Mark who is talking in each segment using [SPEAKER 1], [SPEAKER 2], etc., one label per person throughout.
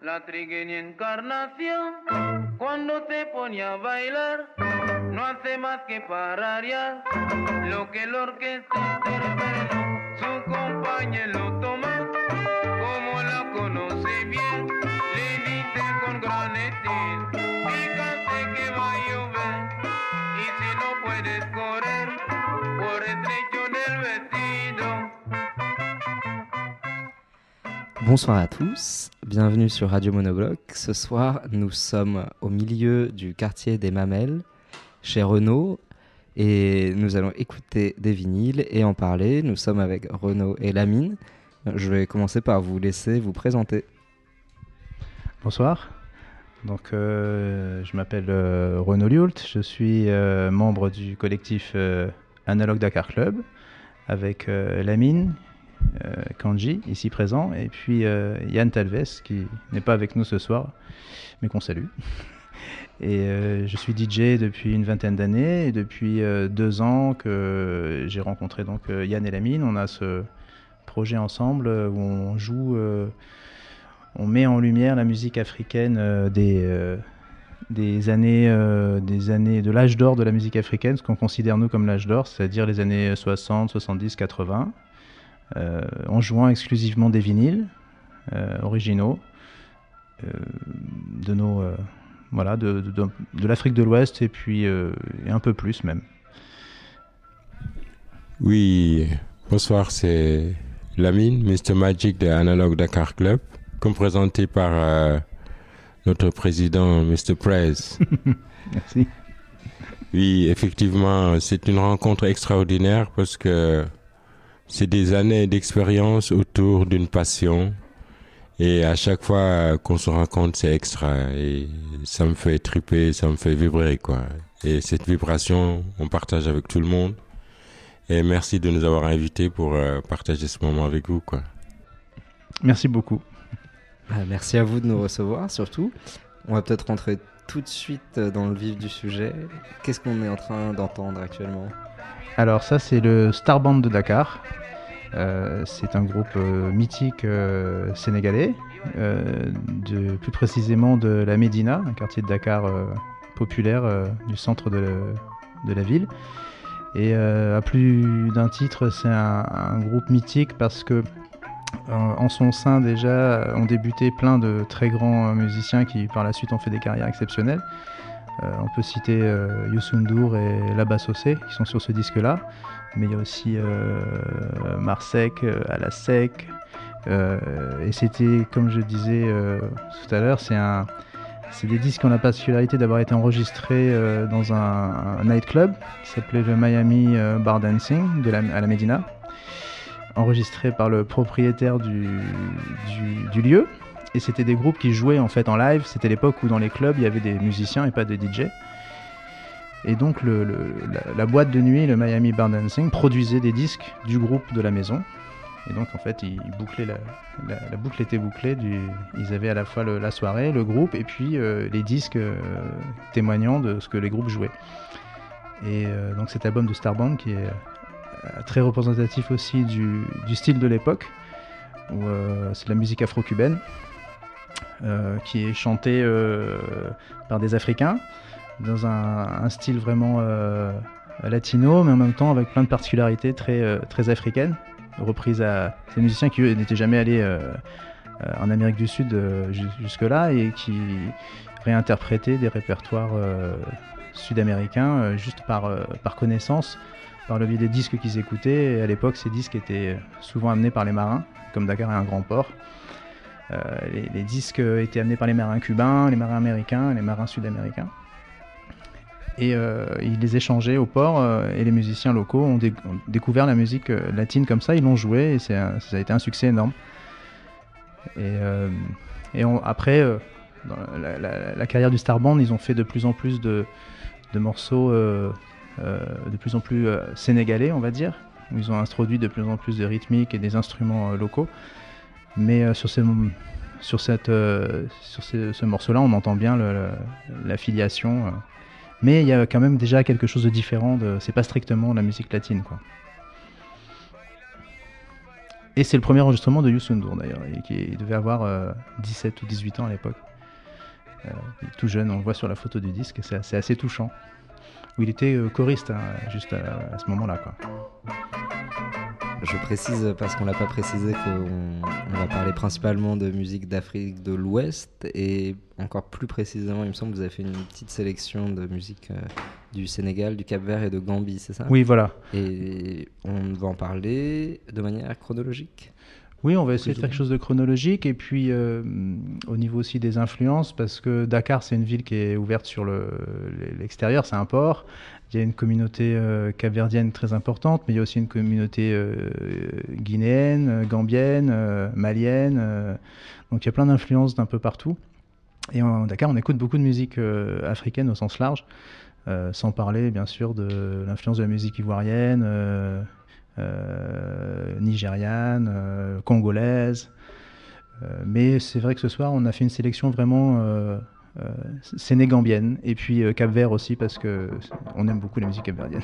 [SPEAKER 1] La trigueña encarnación, cuando se pone a bailar, no hace más que pararear lo que el orquesta interpretó. Su compañero
[SPEAKER 2] Bonsoir à tous, bienvenue sur Radio Monobloc. Ce soir, nous sommes au milieu du quartier des Mamelles, chez Renaud, et nous allons écouter des vinyles et en parler. Nous sommes avec Renaud et Lamine. Je vais commencer par vous laisser vous présenter.
[SPEAKER 3] Bonsoir. Donc, euh, je m'appelle euh, Renaud Liult. Je suis euh, membre du collectif euh, Analog Dakar Club avec Lamine, Kanji, ici présent, et puis euh, Yann Talves, qui n'est pas avec nous ce soir, mais qu'on salue. Et euh, je suis DJ depuis une vingtaine d'années, et depuis euh, deux ans que j'ai rencontré donc euh, Yann et Lamine. On a ce projet ensemble euh, où on joue, euh, on met en lumière la musique africaine euh, des, euh, des années, euh, des années de l'âge d'or de la musique africaine, ce qu'on considère nous comme l'âge d'or, c'est-à-dire les années 60, 70, 80, euh, en jouant exclusivement des vinyles euh, originaux euh, de nos euh, voilà de, de, de- de l'Afrique de l'Ouest et puis euh, et un peu plus même.
[SPEAKER 4] Oui, bonsoir, c'est Lamine, Mr. Magic de Analog Dakar Club, comme présenté par euh, notre président, Mr. Prez.
[SPEAKER 3] Merci.
[SPEAKER 4] Oui, effectivement, c'est une rencontre extraordinaire parce que c'est des années d'expérience autour d'une passion. Et à chaque fois qu'on se rencontre, c'est extra. Et ça me fait triper, ça me fait vibrer, quoi. Et cette vibration, on partage avec tout le monde. Et merci de nous avoir invités pour euh, partager ce moment avec vous, quoi.
[SPEAKER 3] Merci beaucoup.
[SPEAKER 2] Euh, merci à vous de nous recevoir, surtout. On va peut-être rentrer tout de suite dans le vif du sujet. Qu'est-ce qu'on est en train d'entendre actuellement?
[SPEAKER 3] Alors ça c'est le Star Band de Dakar. Euh, c'est un groupe euh, mythique euh, sénégalais, plus précisément de la Médina, un quartier de Dakar populaire du centre de, la ville. Et à plus d'un titre, c'est un, groupe mythique parce que en son sein déjà ont débuté plein de très grands musiciens qui par la suite ont fait des carrières exceptionnelles. On peut citer euh, Youssou N'Dour et Laba Sossé qui sont sur ce disque-là, mais il y a aussi euh, Marsec, euh, Alasek, euh, et c'était, comme je disais tout à l'heure, c'est un, c'est des disques qui ont la particularité d'avoir été enregistrés dans un, un nightclub qui s'appelait le Miami Bar Dancing de la, à la Médina, enregistré par le propriétaire du, du, du lieu. Et c'était des groupes qui jouaient en fait en live. C'était l'époque où dans les clubs il y avait des musiciens et pas de DJ. Et donc la, boîte de nuit, le Miami Bar Dancing, produisait des disques du groupe de la maison. Et donc en fait la, boucle était bouclée. Ils avaient à la fois la soirée, le groupe et puis euh, les disques euh, témoignant de ce que les groupes jouaient. Et euh, donc cet album de Starband qui est très représentatif aussi du, style de l'époque, c'est la musique afro-cubaine, qui est chantée par des Africains, dans un, style vraiment euh, latino, mais en même temps avec plein de particularités très, euh, très africaines, reprises à ces musiciens qui n'étaient jamais allés euh, en Amérique du Sud ju- jusque-là et qui réinterprétaient des répertoires sud-américains juste par, par connaissance, par le biais des disques qu'ils écoutaient. Et à l'époque, ces disques étaient souvent amenés par les marins, comme Dakar est un grand port. Les, les disques étaient amenés par les marins cubains, les marins américains, les marins sud-américains. Et euh, ils les échangeaient au port euh, et les musiciens locaux ont, dé- ont découvert la musique euh, latine comme ça, ils l'ont joué et ça a été un succès énorme. Et, euh, après, dans la, carrière du Star ils ont fait de plus en plus de, morceaux de plus en plus sénégalais, on va dire, ils ont introduit de plus en plus de rythmiques et des instruments locaux. Mais sur, ce morceau-là, on entend bien le- le- la filiation. euh. Mais il y a quand même déjà quelque chose de différent. De, c'est pas strictement la musique latine, quoi. Et c'est le premier enregistrement de Youssou N'Dour d'ailleurs, qui devait avoir euh, 17 ou 18 ans à l'époque. Euh, tout jeune, on le voit sur la photo du disque, c'est assez touchant. Où il était euh, choriste hein, juste à, à ce moment-là. quoi.
[SPEAKER 2] Je précise, parce qu'on l'a pas précisé, qu'on on va parler principalement de musique d'Afrique de l'Ouest et encore plus précisément, il me semble que vous avez fait une petite sélection de musique euh, du Sénégal, du Cap-Vert et de Gambie, c'est ça?
[SPEAKER 3] Oui, voilà.
[SPEAKER 2] Et on va en parler de manière chronologique?
[SPEAKER 3] Oui, on va essayer de faire quelque chose de chronologique et puis euh, au niveau aussi des influences, parce que Dakar, c'est une ville qui est ouverte sur le- l'extérieur, c'est un port. Il y a une communauté euh, capverdienne très importante, mais il y a aussi une communauté euh, guinéenne, euh, gambienne, euh, malienne. donc il y a plein d'influences d'un peu partout. Et en Dakar, on écoute beaucoup de musique africaine au sens large, sans parler bien sûr de l'influence de la musique ivoirienne. nigériane, congolaise. Mais c'est vrai que ce soir, on a fait une sélection vraiment sénégambienne et puis euh, Cap-Vert aussi parce que on aime beaucoup la musique capverdienne.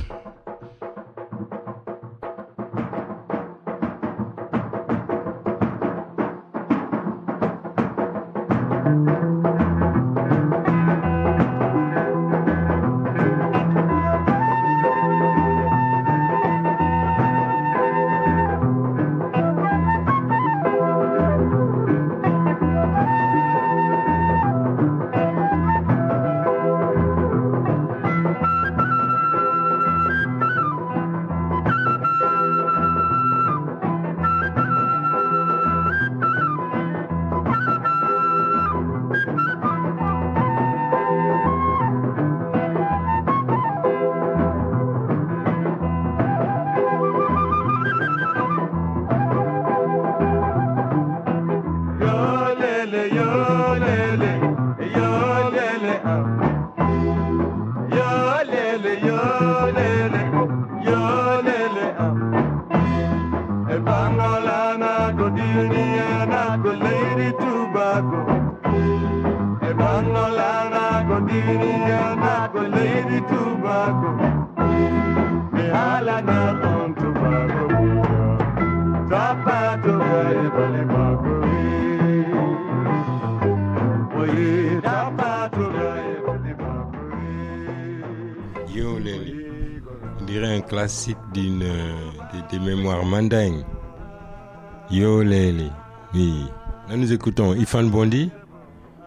[SPEAKER 4] Ifan Bondi,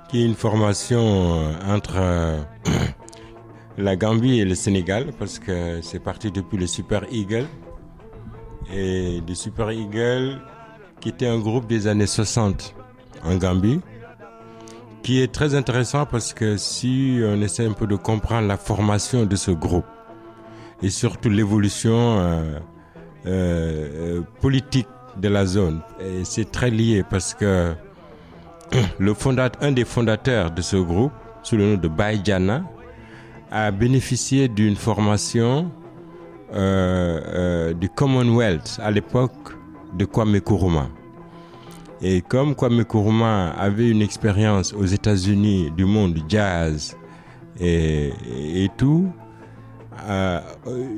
[SPEAKER 4] qui est une formation euh, entre euh, la Gambie et le Sénégal, parce que c'est parti depuis le Super Eagle. Et le Super Eagle, qui était un groupe des années 60 en Gambie, qui est très intéressant parce que si on essaie un peu de comprendre la formation de ce groupe et surtout l'évolution euh, politique de la zone, c'est très lié parce que un des fondateurs de ce groupe, sous le nom de Baïdjana, a bénéficié d'une formation euh, euh, du Commonwealth à l'époque de Kwame Nkrumah. Et comme Kwame Nkrumah avait une expérience aux États-Unis du monde jazz et, et tout, euh,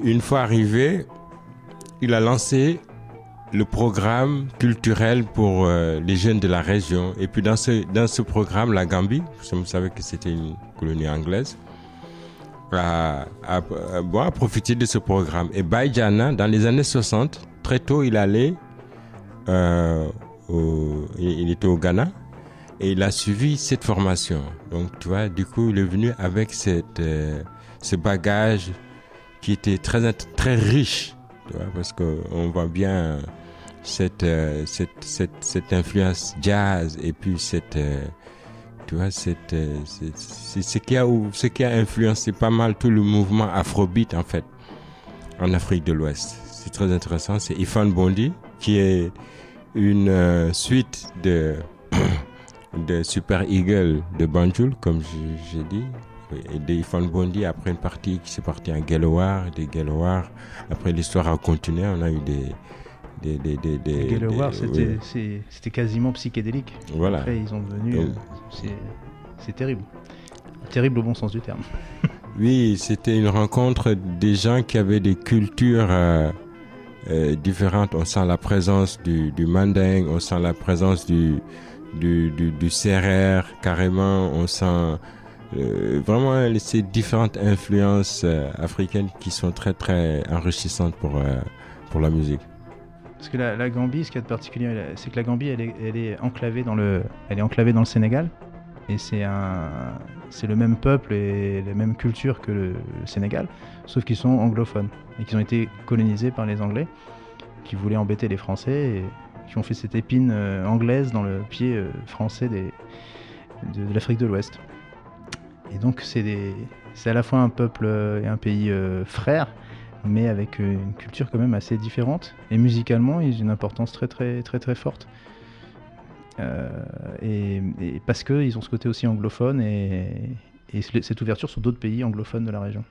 [SPEAKER 4] une fois arrivé, il a lancé le programme culturel pour euh, les jeunes de la région. Et puis dans ce, dans ce programme, la Gambie, que vous savez que c'était une colonie anglaise, a, a- a- profité de ce programme. Et Baïdjana, dans les années 60, très tôt, il allait, euh, au- il était au Ghana et il a suivi cette formation. Donc, tu vois, du coup, il est venu avec cette, euh, ce bagage qui était très, très riche, parce qu'on voit bien cette, euh, cette, cette, cette influence jazz et puis cette, euh, tu vois, cette, euh, c'est ce qui a, ce qui a influencé pas mal tout le mouvement afrobeat en fait en Afrique de l'Ouest. C'est très intéressant. C'est Ifan Bondi qui est une euh, suite de de Super Eagle de Banjul, comme j'ai dit, et de Ifan Bondi après une partie qui s'est partie en Gelowar, des. Après l'histoire a continué, on a eu des des des des, des-
[SPEAKER 3] c'était
[SPEAKER 4] oui.
[SPEAKER 3] quasiment psychédélique.
[SPEAKER 4] Voilà.
[SPEAKER 3] Après, ils ont devenu. Euh, c'est- terrible. Terrible au bon sens du terme.
[SPEAKER 4] Oui, c'était une rencontre des gens qui avaient des cultures euh, euh, différentes. On sent la présence du, du on sent la présence du, du, du, carrément, on sent euh, vraiment ces différentes influences africaines qui sont très très enrichissantes pour, pour la musique.
[SPEAKER 5] Parce que la, Gambie, ce qu'il y a de particulier, c'est que la Gambie, elle est, enclavée dans le, elle est enclavée dans le Sénégal, et c'est le même peuple et la même culture que le, Sénégal, sauf qu'ils sont anglophones et qu'ils ont été colonisés par les Anglais, qui voulaient embêter les Français et qui ont fait cette épine euh, anglaise dans le pied euh, français de, l'Afrique de l'Ouest. Et donc c'est à la fois un peuple euh, et un pays euh, frère, mais avec euh, une culture quand même assez différente. Et musicalement, ils ont une importance très très très très forte. Euh, et, parce qu'ils ont ce côté aussi anglophone et, cette ouverture sur d'autres pays anglophones de la région.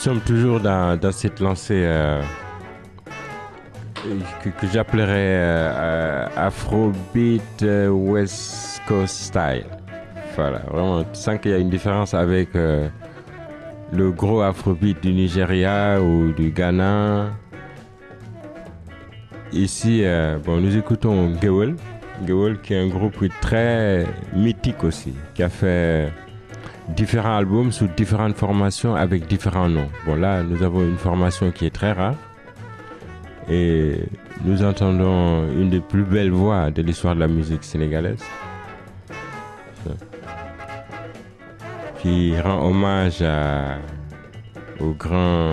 [SPEAKER 4] Sommes toujours dans, cette lancée euh, que, j'appellerais euh, Afrobeat euh, West Coast Style. Voilà, vraiment, tu sens qu'il y a une différence avec le gros Afrobeat du Nigeria ou du Ghana. Ici, bon, nous écoutons Gewel. Gewel qui est un groupe très mythique aussi, qui a fait différents albums sous différentes formations avec différents noms. Bon là, nous avons une formation qui est très rare et nous entendons une des plus belles voix de l'histoire de la musique sénégalaise. qui rend hommage au grand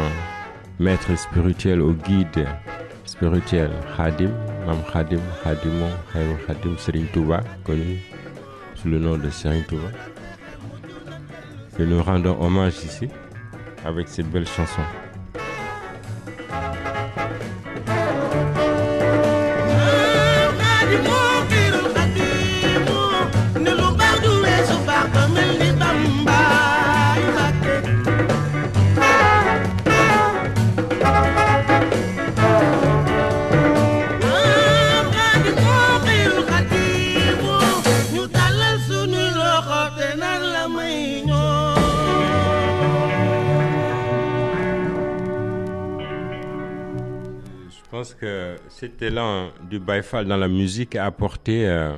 [SPEAKER 4] maître spirituel, au guide spirituel Khadim, Mam Khadim, Khadimon, Khadim Khadim Serigne Touba, connu sous le nom de Serigne Touba. Que nous rendons hommage ici avec cette belle chanson. Que cet élan du Baïfal dans la musique a apporté euh,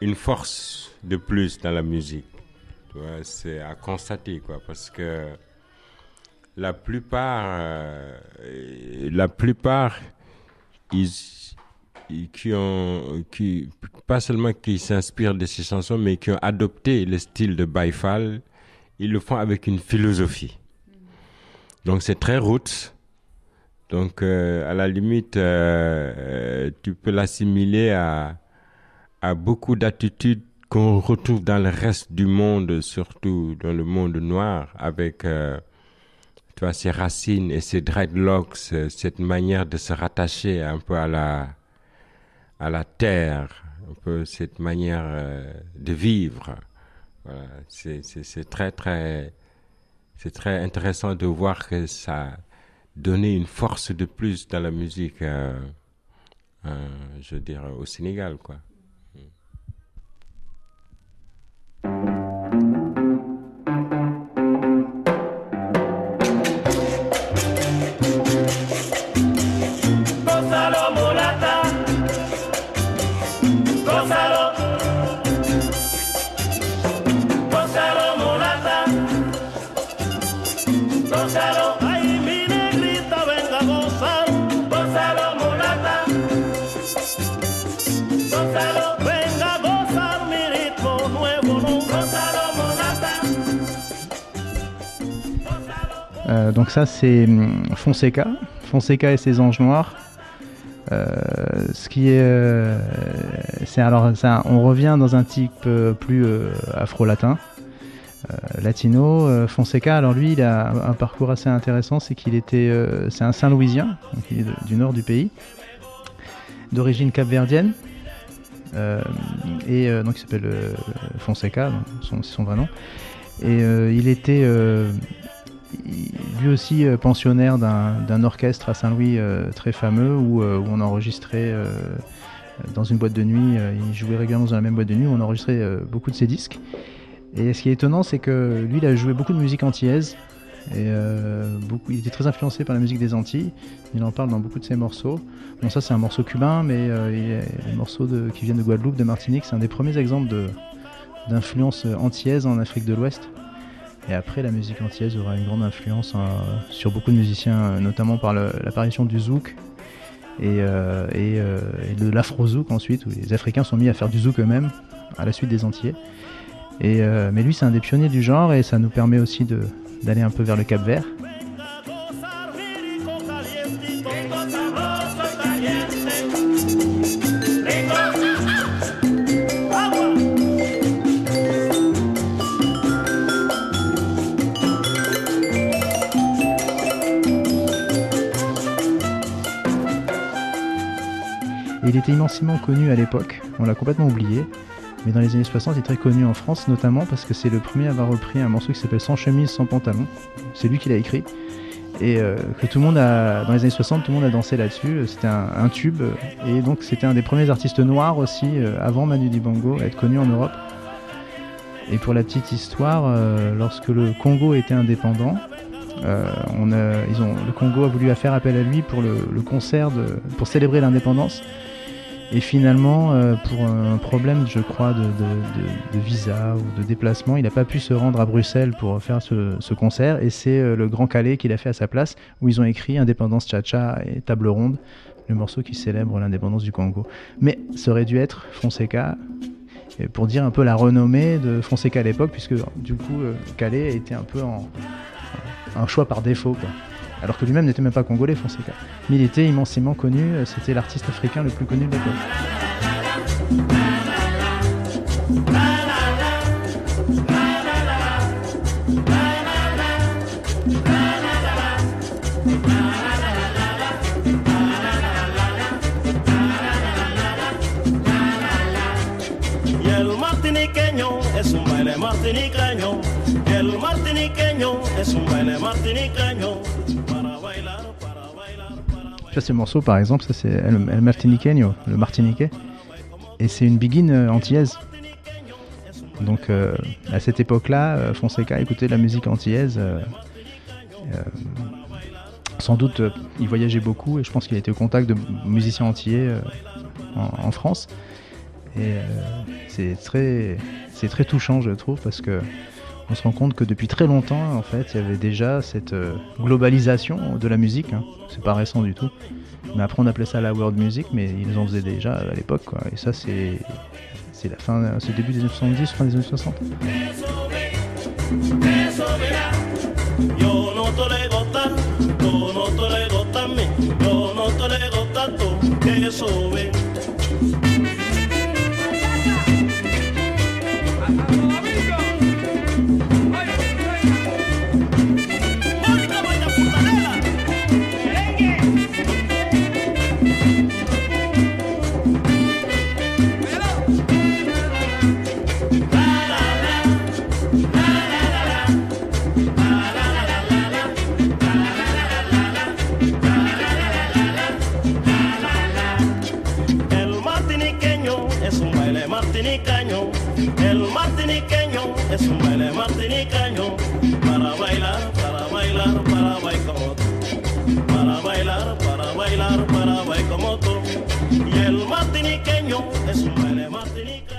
[SPEAKER 4] une force de plus dans la musique. C'est à constater, quoi, parce que la plupart, euh, la plupart, ils- qui ont, qui, pas seulement qui s'inspirent de ces chansons, mais qui ont adopté le style de Baïfal, ils le font avec une philosophie. Donc c'est très roots. Donc, euh, à la limite, euh, euh, tu peux l'assimiler à, beaucoup d'attitudes qu'on retrouve dans le reste du monde, surtout dans le monde noir, avec tu vois, ses racines et ses dreadlocks, cette manière de se rattacher un peu à la, terre, un peu cette manière de vivre. C'est très, très, c'est très intéressant de voir que ça donner une force de plus dans la musique, euh, euh, je au Sénégal, quoi.
[SPEAKER 6] Gonzalo
[SPEAKER 3] Euh, donc ça c'est hum, Fonseca, Fonseca et ses anges noirs. Euh, ce qui est, euh, c'est alors on revient dans un type plus afro-latin, latino. Fonseca, alors lui, il a un parcours assez intéressant, c'est qu'il était, c'est un Saint-Louisien, donc il est du nord du pays, d'origine capverdienne, euh, et donc il s'appelle Fonseca, c'est son vrai nom. Et il était lui aussi euh, pensionnaire d'un orchestre à Saint-Louis euh, très fameux où, euh, on enregistrait dans une boîte de nuit, il jouait régulièrement dans la même boîte de nuit où on enregistrait beaucoup de ses disques. Et ce qui est étonnant, c'est que lui, il a joué beaucoup de musique antillaise. Et il était très influencé par la musique des Antilles. Il en parle dans beaucoup de ses morceaux. Bon, ça, c'est un morceau cubain, mais euh, il les morceaux qui viennent de Guadeloupe, de Martinique, c'est un des premiers exemples d'influence antillaise en Afrique de l'Ouest. Et après, la musique antillaise aura une grande influence hein, sur beaucoup de musiciens, notamment par l'apparition du zouk et, euh, euh, et de l'afro-zouk ensuite, où les Africains sont mis à faire du zouk eux-mêmes à la suite des Antillais. Euh, mais lui, c'est un des pionniers du genre et ça nous permet aussi d'aller un peu vers le Cap Vert. Était immensément connu à l'époque, on l'a complètement oublié. Mais dans les années 60, il est très connu en France, notamment parce que c'est le premier à avoir repris un morceau qui s'appelle Sans chemise, sans pantalon. C'est lui qui l'a écrit. Et euh, que tout le monde a, dans les années 60, tout le monde a dansé là-dessus. C'était un, tube. Et donc, c'était un des premiers artistes noirs aussi, euh, avant Manu Dibango, à être connu en Europe. Et pour la petite histoire, euh, lorsque le Congo était indépendant, ils ont, le Congo a voulu faire appel à lui pour le, concert pour célébrer l'indépendance. Et finalement, euh, pour un problème, je crois, de, visa ou de déplacement, il n'a pas pu se rendre à Bruxelles pour faire ce, ce concert. Et c'est euh, le Grand Calais qu'il a fait à sa place, où ils ont écrit Indépendance Cha-Cha et Table Ronde, le morceau qui célèbre l'indépendance du Congo. Mais ça aurait dû être Fonseca. pour dire un peu la renommée de Fonseca à l'époque, puisque du coup, euh, Calais était un peu un choix par défaut. Alors que lui-même n'était même pas congolais, Fonseca. Mais il était immensément connu, euh, c'était l'artiste africain le plus connu de l'époque.
[SPEAKER 6] Martiniqueño. El martiniqueño es un baile martiniqueño.
[SPEAKER 3] Ça, c'est le morceau, par exemple, ça c'est le Martiniquais. Et c'est une biguine euh, antillaise. Donc, euh, à cette époque-là, euh, Fonseca écoutait de la musique antillaise. sans doute, il voyageait beaucoup et je pense qu'il était au contact de musiciens antillais en, en France. Et c'est très, très touchant, je trouve, parce que on se rend compte que depuis très longtemps, en fait, il y avait déjà cette euh, globalisation de la musique. hein. C'est pas récent du tout. Mais après, on appelait ça la world music, mais ils en faisaient déjà à l'époque. Et ça, c'est, c'est la fin, c'est le début des années 70, fin des années 60.
[SPEAKER 6] Es un baile martiniqueño. Para bailar, para bailar, para bailar como tú. Para bailar, para bailar, para bailar como tú. Y el martiniqueño es un baile martiniqueño.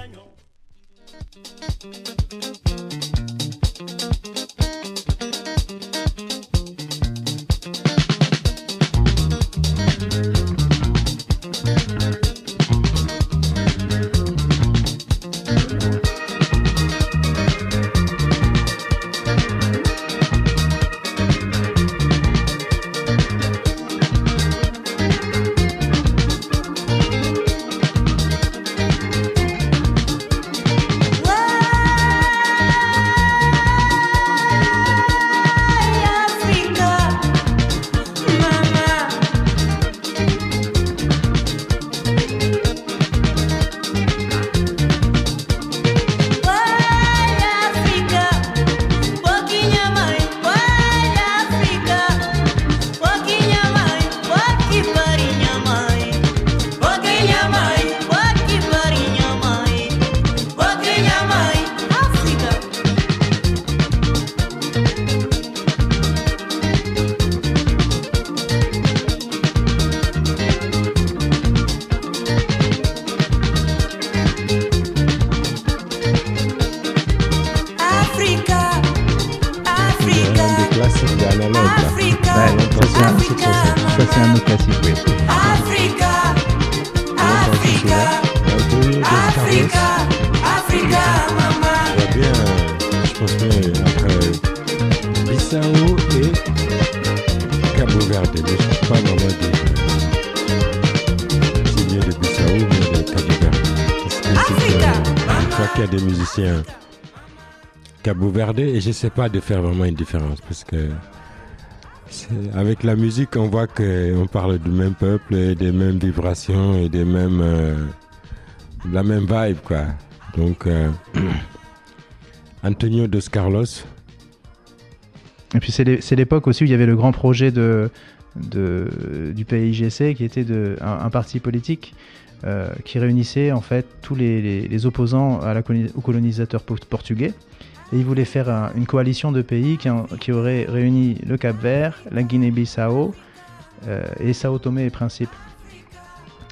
[SPEAKER 4] Verde et je sais pas de faire vraiment une différence parce que avec la musique, on voit qu'on parle du même peuple, et des mêmes vibrations et des mêmes, euh, la même vibe, quoi. Donc, euh, Antonio Dos Carlos,
[SPEAKER 3] Et puis c'est l'é- c'est l'époque aussi où il y avait le grand projet de, de- du PIGC qui était de, un parti politique euh, qui réunissait en fait tous les, les- les opposants à la aux colonisateurs po- portugais. Et ils voulaient faire un- une coalition de pays qui, en- qui aurait réuni le Cap Vert, la Guinée-Bissau euh, et Sao Tomé et Principe.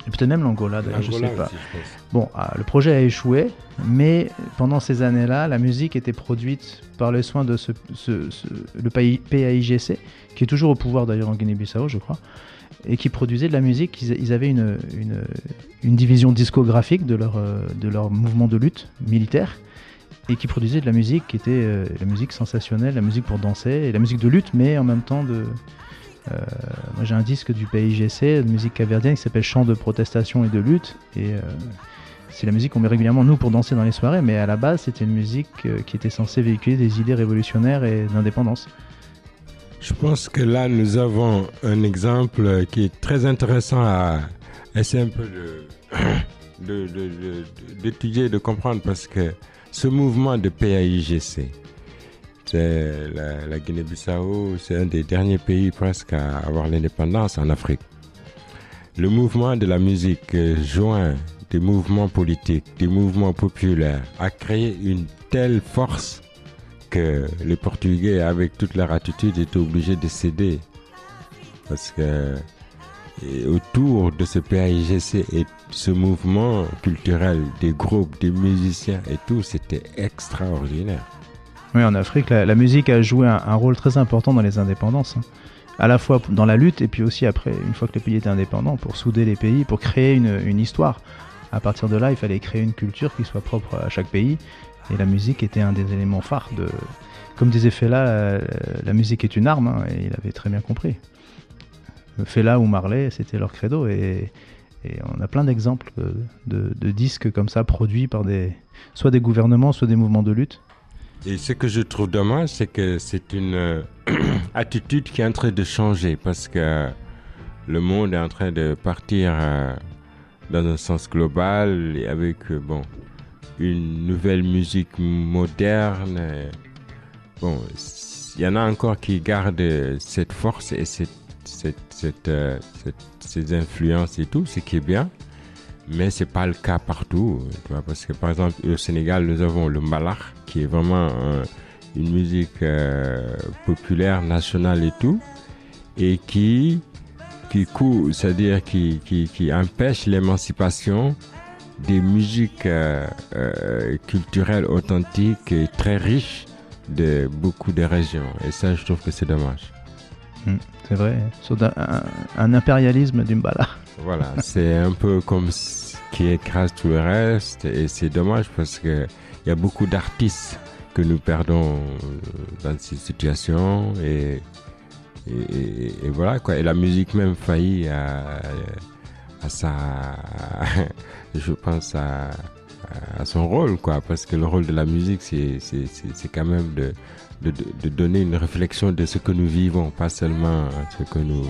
[SPEAKER 3] Et peut-être même l'Angola d'ailleurs, je
[SPEAKER 4] Angola
[SPEAKER 3] sais pas.
[SPEAKER 4] aussi, je pense.
[SPEAKER 3] Bon, ah, le projet a échoué, mais pendant ces années-là, la musique était produite par les soins de ce, ce- ce- le PAIGC, qui est toujours au pouvoir d'ailleurs en Guinée-Bissau, je crois. Et qui produisaient de la musique. Ils, avaient une, une, division discographique de leur, euh, de leur mouvement de lutte militaire et qui produisaient de la musique qui était euh, la musique sensationnelle, la musique pour danser et la musique de lutte, mais en même temps de. euh, moi j'ai un disque du PIGC de musique caverdienne qui s'appelle Chant de protestation et de lutte et c'est la musique qu'on met régulièrement nous pour danser dans les soirées, mais à la base c'était une musique qui était censée véhiculer des idées révolutionnaires et d'indépendance.
[SPEAKER 4] Je pense que là, nous avons un exemple qui est très intéressant à essayer un peu de, de- de- d'étudier, comprendre, parce que ce mouvement de PAIGC, c'est la, la Guinée-Bissau, c'est un des derniers pays presque à avoir l'indépendance en Afrique. Le mouvement de la musique euh, joint des mouvements politiques, des mouvements populaires, a créé une telle force que les Portugais, avec toute leur attitude, étaient obligés de céder. Parce que autour de ce PAIGC et ce mouvement culturel, des groupes, des musiciens et tout, c'était extraordinaire.
[SPEAKER 3] Oui, en Afrique, la, musique a joué un, rôle très important dans les indépendances. hein. À la fois dans la lutte et puis aussi après, une fois que les pays étaient indépendants, pour souder les pays, pour créer une histoire. À partir de là, il fallait créer une culture qui soit propre à chaque pays. Et la musique était un des éléments phares de. Comme disait Fela, euh, la musique est une arme, hein, et il avait très bien compris. Fela ou Marley, c'était leur credo. Et, on a plein d'exemples de, disques comme ça produits par des, soit des gouvernements, soit des mouvements de lutte.
[SPEAKER 4] Et ce que je trouve dommage, c'est que c'est une euh, attitude qui est en train de changer parce que le monde est en train de partir euh, dans un sens global et avec bon une nouvelle musique moderne. bon, il y en a encore qui gardent cette force et cette, cette, cette, euh, ces influences et tout, ce qui est bien. Mais c'est pas le cas partout, tu vois, parce que par exemple au Sénégal nous avons le mbalax qui est vraiment euh, une musique euh, populaire nationale et tout, et qui qui c'est-à-dire qui, qui, qui empêche l'émancipation des musiques euh, euh, culturelles authentiques et très riches de beaucoup de régions. Et ça, je trouve que c'est dommage.
[SPEAKER 3] C'est vrai, sur un, un- un impérialisme du Mbala.
[SPEAKER 4] Voilà, c'est un peu comme ce qui écrase tout le reste et c'est dommage parce que il y a beaucoup d'artistes que nous perdons euh, dans cette situation et, et, et- et voilà quoi. Et la musique même faillit à, à sa, je pense à, son rôle quoi, parce que le rôle de la musique c'est quand même de, de de donner une réflexion de ce que nous vivons, pas seulement ce que nous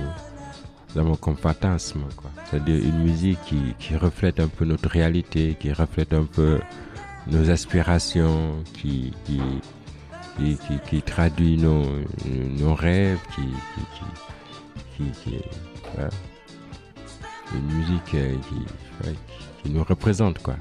[SPEAKER 4] avons comme fantasme, quoi. C'est-à-dire une musique qui, qui reflète un peu notre réalité, qui reflète un peu nos aspirations, qui, qui, qui, qui, traduit nos, nos rêves, qui, qui, qui, une musique qui, qui nous représente, quoi.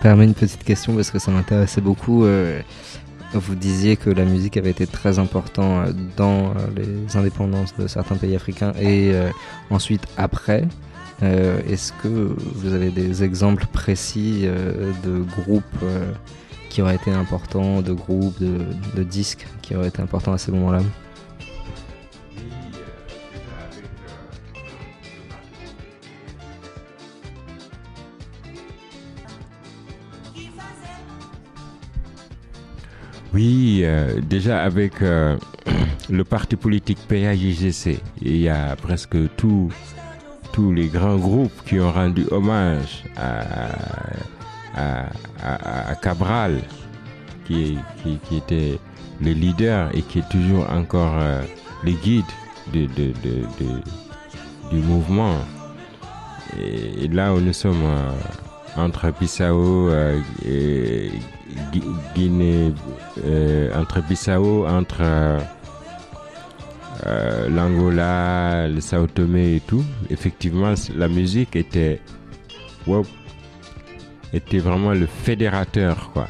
[SPEAKER 2] Permets une petite question parce que ça m'intéressait beaucoup. euh, vous disiez que la musique avait été très importante euh, dans euh, les indépendances de certains pays africains et ensuite après. Est-ce que vous avez des exemples précis de groupes qui auraient été importants, de groupes, de, de disques qui auraient été importants à ces moments-là
[SPEAKER 4] déjà avec euh, le parti politique PAJGC, il y a presque tous tous les grands groupes qui ont rendu hommage à, Cabral, qui, était le leader et qui est toujours encore euh, le guide de, de- de- de- du mouvement. Et, là où nous sommes euh, entre Bissau et Guinée, euh, entre Bissau, entre euh, l'Angola, le Sao Tomé et tout, effectivement, la musique était, était vraiment le fédérateur, quoi.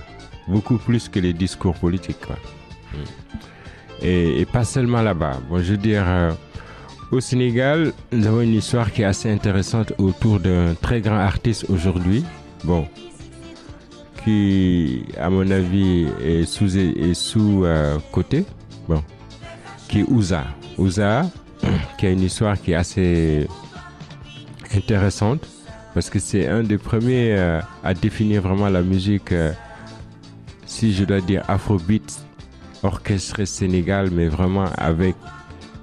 [SPEAKER 4] Beaucoup plus que les discours politiques, quoi. Mm. Et, et pas seulement là-bas. Bon, je veux dire, euh, au Sénégal, nous avons une histoire qui est assez intéressante autour d'un très grand artiste aujourd'hui. Bon, qui, à mon avis, est sous, euh, côté. Bon, qui est Ouza. Ouza, qui a une histoire qui est assez intéressante parce que c'est un des premiers euh, à définir vraiment la musique, euh, si je dois dire afrobeat, orchestré Sénégal, mais vraiment avec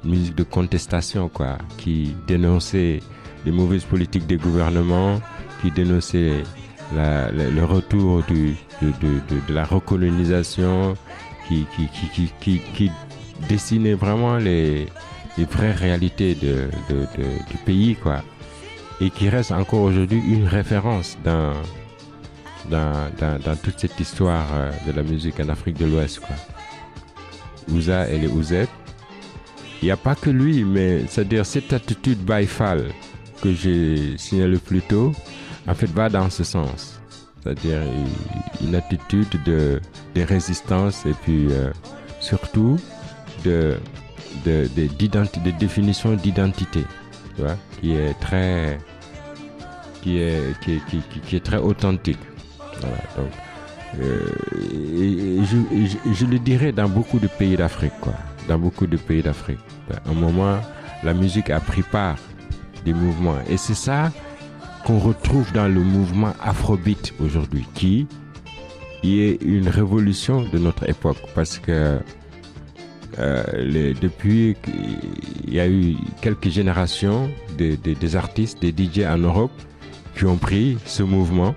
[SPEAKER 4] musique de contestation, quoi, qui dénonçait les mauvaises politiques des gouvernements, qui dénonçait le retour de, la recolonisation, qui, dessinait vraiment les, vraies réalités du pays, quoi. Et qui reste encore aujourd'hui une référence dans, toute cette histoire euh, de la musique en Afrique de l'Ouest, quoi. Ouza et les Ouzet. Il n'y a pas que lui, mais c'est-à-dire cette attitude baïfal que j'ai signalé plus tôt, en fait, va dans ce sens. C'est-à-dire une attitude de, résistance et puis euh, surtout de, définition d'identité, qui est très, qui est, très authentique. Euh, je le dirais dans beaucoup de pays d'Afrique, quoi. Dans beaucoup de pays d'Afrique. À un moment, la musique a pris part des mouvements. Et c'est ça qu'on retrouve dans le mouvement Afrobeat aujourd'hui, qui est une révolution de notre époque. Parce que euh, les- depuis qu'il y a eu quelques générations de- de- des artistes, des DJ en Europe, qui ont pris ce mouvement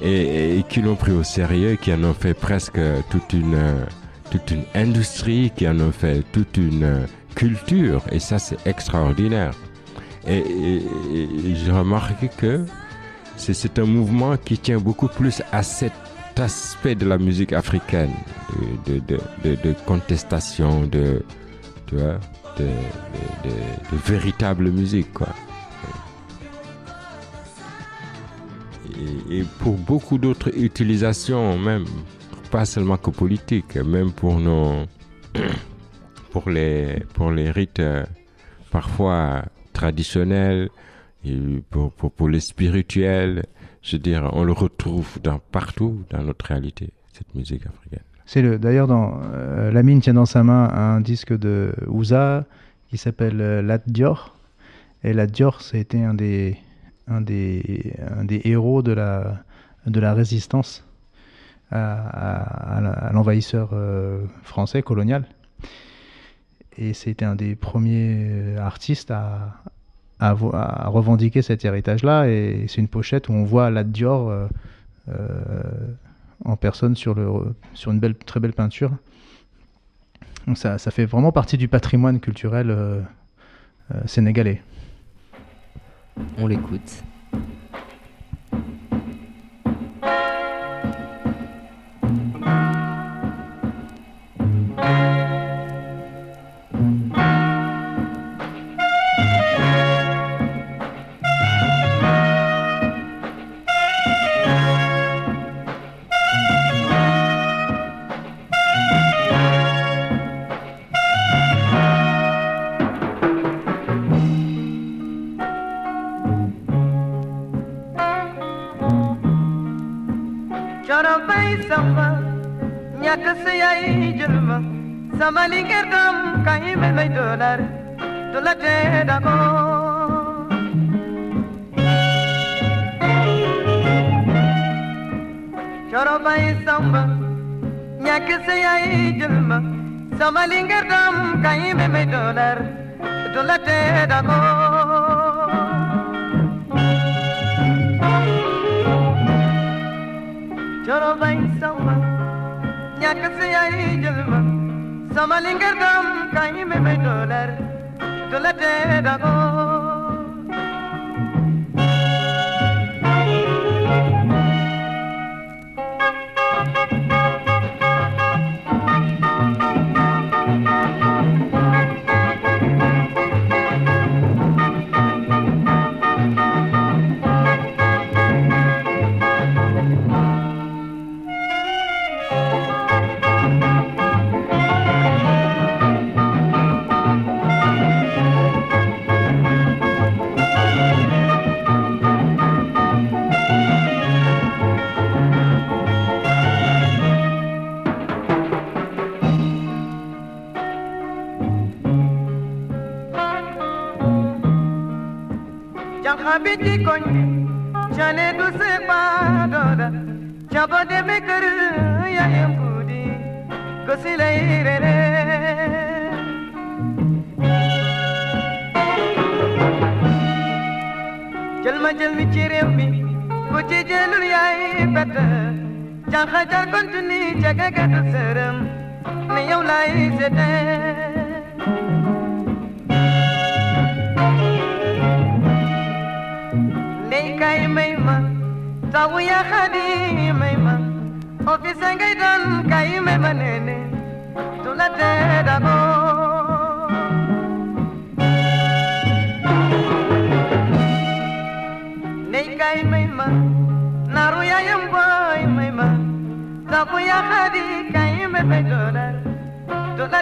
[SPEAKER 4] et, et qui l'ont pris au sérieux, qui en ont fait presque toute une, toute une industrie, qui en ont fait toute une culture. Et ça, c'est extraordinaire. Et, et- j'ai remarqué que c'est un mouvement qui tient beaucoup plus à cet aspect de la musique africaine, de, contestation, de, tu vois, de, véritable musique, quoi. Et, et pour beaucoup d'autres utilisations, même, pas seulement que politique, même pour nos, pour les, pour les rites euh, parfois traditionnels, et pour, les spirituels, je veux dire, on le retrouve dans, partout dans notre réalité, cette musique africaine.
[SPEAKER 3] C'est le d'ailleurs dans euh, Lamine tient dans sa main un disque de Ouza qui s'appelle euh, Lat Dior. Et Lat Dior c'était un des un des héros de la la résistance la- à l'envahisseur euh, français colonial et c'était un des premiers euh, artistes à revendiquer cet héritage là et c'est une pochette où on voit Lat Dior euh, euh, en personne sur, une très belle peinture. Donc ça, fait vraiment partie du patrimoine culturel sénégalais.
[SPEAKER 2] On l'écoute.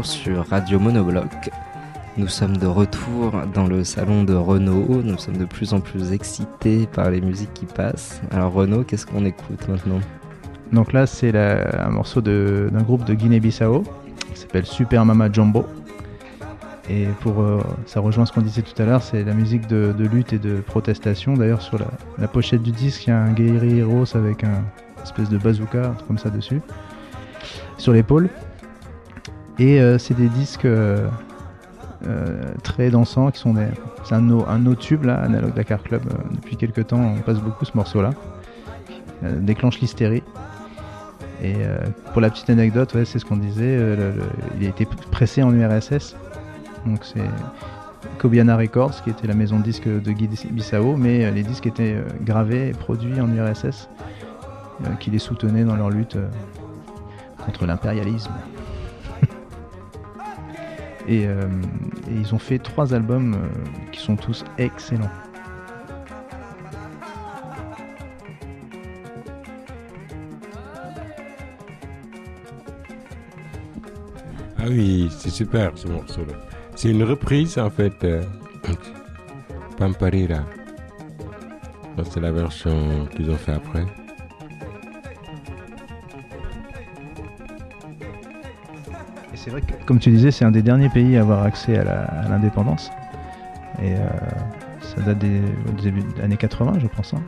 [SPEAKER 2] sur Radio Monobloc. Nous sommes de retour dans le salon de Renault. Nous sommes de plus en plus excités par les musiques qui passent. Alors Renault, qu'est-ce qu'on écoute maintenant?
[SPEAKER 3] Donc là, c'est un morceau d'un groupe de Guinée-Bissau qui s'appelle Super Mama Jumbo. Et pour, euh, ça rejoint ce qu'on disait tout à l'heure, c'est la musique de, lutte et de protestation. D'ailleurs, sur la, pochette du disque, il y a un Guerrier Heroes avec un espèce de bazooka, comme ça dessus, sur l'épaule. Et euh, c'est des disques euh, euh, très dansants qui sont. C'est un, nos tubes là, Analog Dakar Club. depuis quelques temps, on passe beaucoup ce morceau-là. Euh, déclenche l'hystérie. Et pour la petite anecdote, c'est ce qu'on disait. il a été pressé en URSS. Donc c'est Kobiana Records, qui était la maison de disques de Guy Bissau, mais les disques étaient gravés et produits en URSS, qui les soutenaient dans leur lutte contre l'impérialisme. Et, euh, et ils ont fait trois albums euh, qui sont tous excellents.
[SPEAKER 4] Ah oui, c'est super ce morceau-là. C'est une reprise en fait. Euh, Pamparira. C'est la version qu'ils ont fait après.
[SPEAKER 3] C'est vrai que, comme tu disais, c'est un des derniers pays à avoir accès à l'indépendance. Et euh, ça date des, début des années 80, je pense. hein.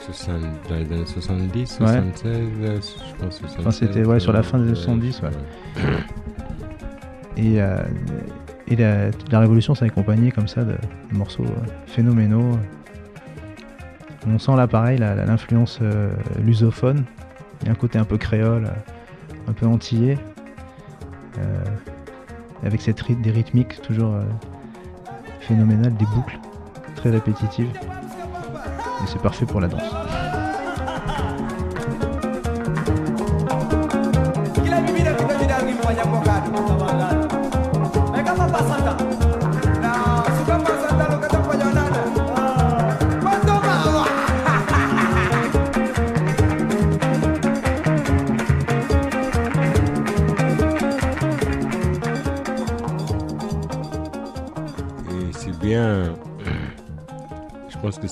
[SPEAKER 4] 60 dans les années 70,
[SPEAKER 3] Ouais.
[SPEAKER 4] 76, euh, je pense 76.
[SPEAKER 3] Enfin, c'était, ouais, sur la fin des
[SPEAKER 4] euh,
[SPEAKER 3] 70, ouais. Et, euh, et la, la révolution s'est accompagnée comme ça de, de morceaux euh, phénoménaux. On sent là pareil l'influence euh, lusophone. Il y a un côté un peu créole, un peu antillais. Euh, avec cette des rythmiques toujours euh, phénoménales, des boucles très répétitives. C'est parfait pour la danse.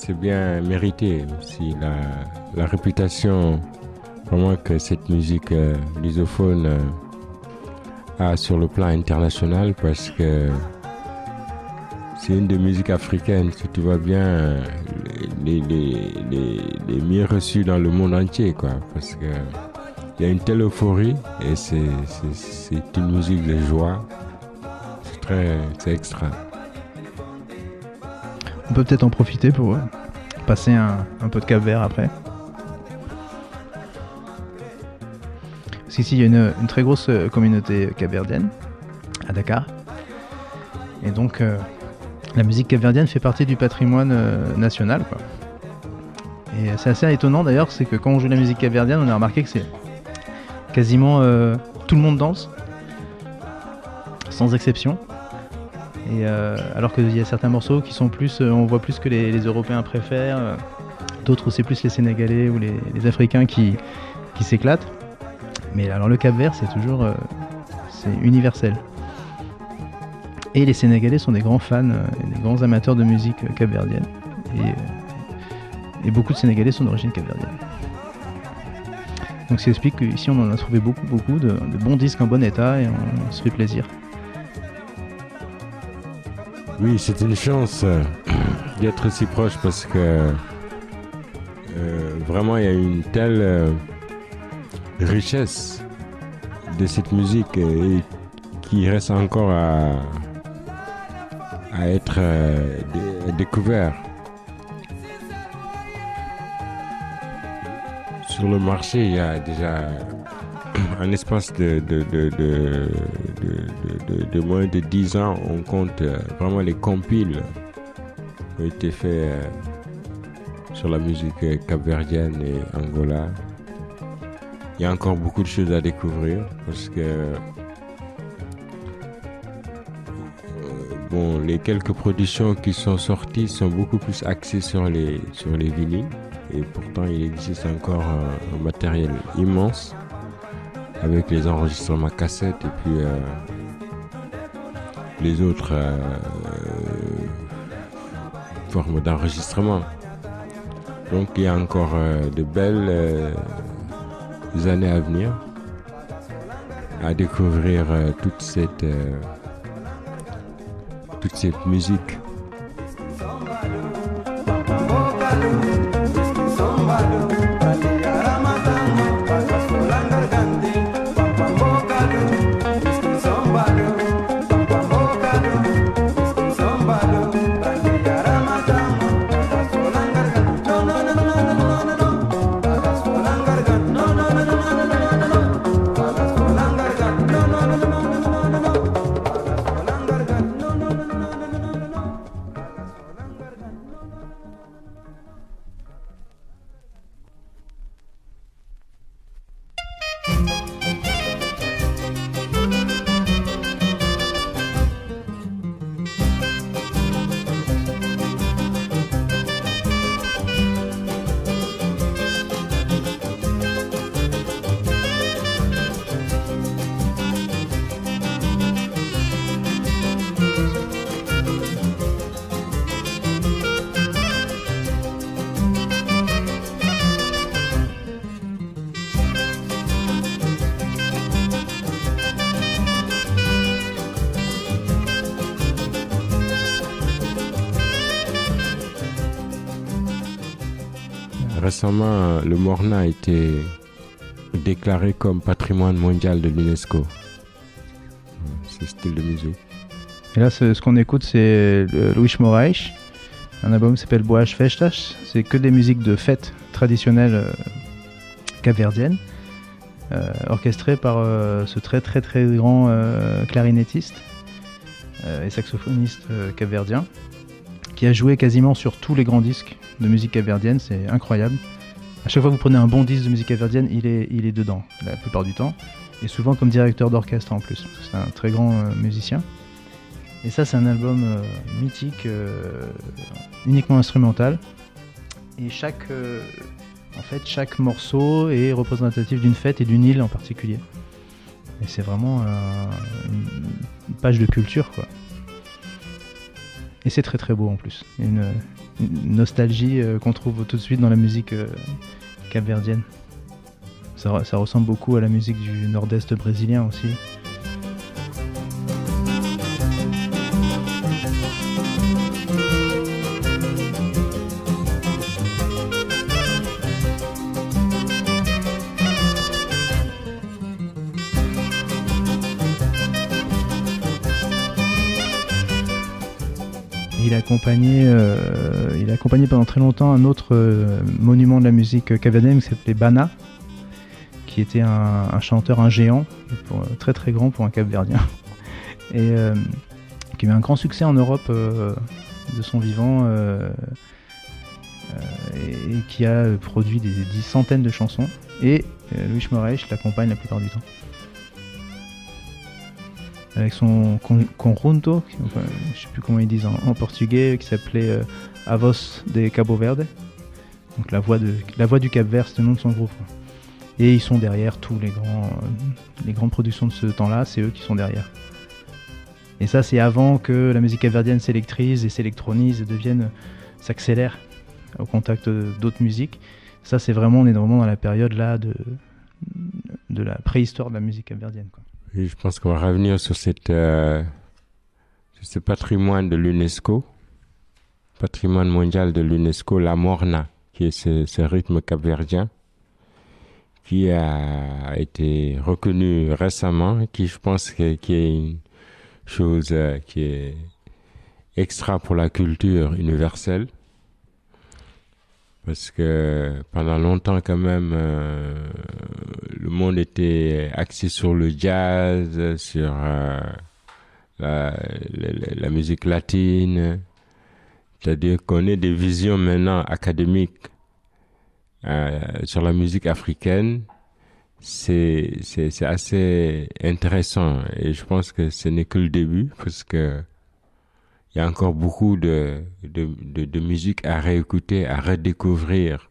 [SPEAKER 4] C'est bien mérité aussi la, la réputation vraiment que cette musique euh, lusophone euh, a sur le plan international parce que c'est une des musiques africaines, si tu vois bien, euh, les, les, les, mieux reçues dans le monde entier, quoi. Parce que il y a une telle euphorie et c'est une musique de joie. C'est très, c'est extra.
[SPEAKER 3] On peut peut-être en profiter pour euh, passer un, peu de cap vert après. Parce qu'ici, il y a une, très grosse euh, communauté capverdienne à Dakar. Et donc, euh, la musique capverdienne fait partie du patrimoine national. Et c'est assez étonnant d'ailleurs, c'est que quand on joue la musique capverdienne, on a remarqué que c'est quasiment tout le monde danse, sans exception. Euh, alors qu'il y a certains morceaux qui sont plus, euh, on voit plus que les, Européens préfèrent, euh, d'autres c'est plus les Sénégalais ou les, Africains qui, qui s'éclatent. Mais alors le Cap Vert, c'est toujours, c'est universel. Et les Sénégalais sont des grands fans, euh, des grands amateurs de musique capverdienne. Et, beaucoup de Sénégalais sont d'origine capverdienne. Donc ça explique qu'ici on en a trouvé beaucoup, beaucoup de, bons disques en bon état et on se fait plaisir.
[SPEAKER 4] Oui, c'est une chance euh, d'être si proche parce que euh, vraiment il y a une telle euh, richesse de cette musique qui reste encore à, à être dé- découvert. Sur le marché, il y a déjà un espace de, moins de 10 ans, on compte euh, vraiment les compiles qui ont été faits euh, sur la musique euh, capverdienne et Angola. Il y a encore beaucoup de choses à découvrir parce que bon, les quelques productions qui sont sorties sont beaucoup plus axées sur les, sur les vinyles et pourtant il existe encore un matériel immense avec les enregistrements cassettes et puis euh, les autres euh, formes d'enregistrement. Donc il y a encore euh, de belles années à venir. à découvrir toute cette toute cette musique. Récemment, le Morna a été déclaré comme patrimoine mondial de l'UNESCO. Ce style de musique.
[SPEAKER 3] Et là, ce, qu'on écoute, c'est le Luis Moraes. Un album s'appelle Boas Festas. C'est que des musiques de fêtes traditionnelles euh, capverdiennes, euh, orchestrées par euh, ce très très très grand euh, clarinettiste euh, et saxophoniste euh, capverdien, qui a joué quasiment sur tous les grands disques de musique capverdienne. C'est incroyable. À chaque fois que vous prenez un bon disque de musique capverdienne, il est, dedans, la plupart du temps. Et souvent comme directeur d'orchestre en plus. C'est un très grand euh, musicien. Et ça, c'est un album euh, mythique, euh, uniquement instrumental. Et chaque, en fait, chaque morceau est représentatif d'une fête et d'une île en particulier. Et c'est vraiment une, page de culture, quoi. Et c'est très très beau en plus. Nostalgie euh, qu'on trouve tout de suite dans la musique euh, capverdienne. Ça, re- ça ressemble beaucoup à la musique du nord-est brésilien aussi. Euh, il a accompagné pendant très longtemps un autre euh, monument de la musique capverdienne qui s'appelait Bana, qui était un, chanteur, un géant, euh, très très grand pour un capverdien, et qui a eu un grand succès en Europe de son vivant, et, qui a produit des, des centaines de chansons. Et Luis Moraes l'accompagne la plupart du temps. Avec son con- conjunto, enfin, je sais plus comment ils disent en, portugais, qui s'appelait euh, Avos de Cabo Verde. Donc la voix, du Cap Vert, c'est le nom de son groupe. Et ils sont derrière tous les grands, euh, grandes productions de ce temps-là, c'est eux qui sont derrière. Et ça, c'est avant que la musique capverdienne s'électrise et s'électronise et devienne, s'accélère au contact de- d'autres musiques. Ça, c'est vraiment, on est vraiment dans la période là de, la préhistoire de la musique capverdienne.
[SPEAKER 4] Je pense qu'on va revenir sur, cette, euh, ce patrimoine de l'UNESCO, patrimoine mondial de l'UNESCO, la morna, qui est ce, ce rythme capverdien, qui a été reconnu récemment, qui je pense que, qui est une chose euh, qui est extra pour la culture universelle. Parce que pendant longtemps, quand même, euh, le monde était axé sur le jazz, sur euh, la, musique latine. C'est-à-dire qu'on ait des visions maintenant académiques euh, sur la musique africaine. C'est, c'est assez intéressant et je pense que ce n'est que le début parce que il y a encore beaucoup de, de, de, musique à réécouter, à redécouvrir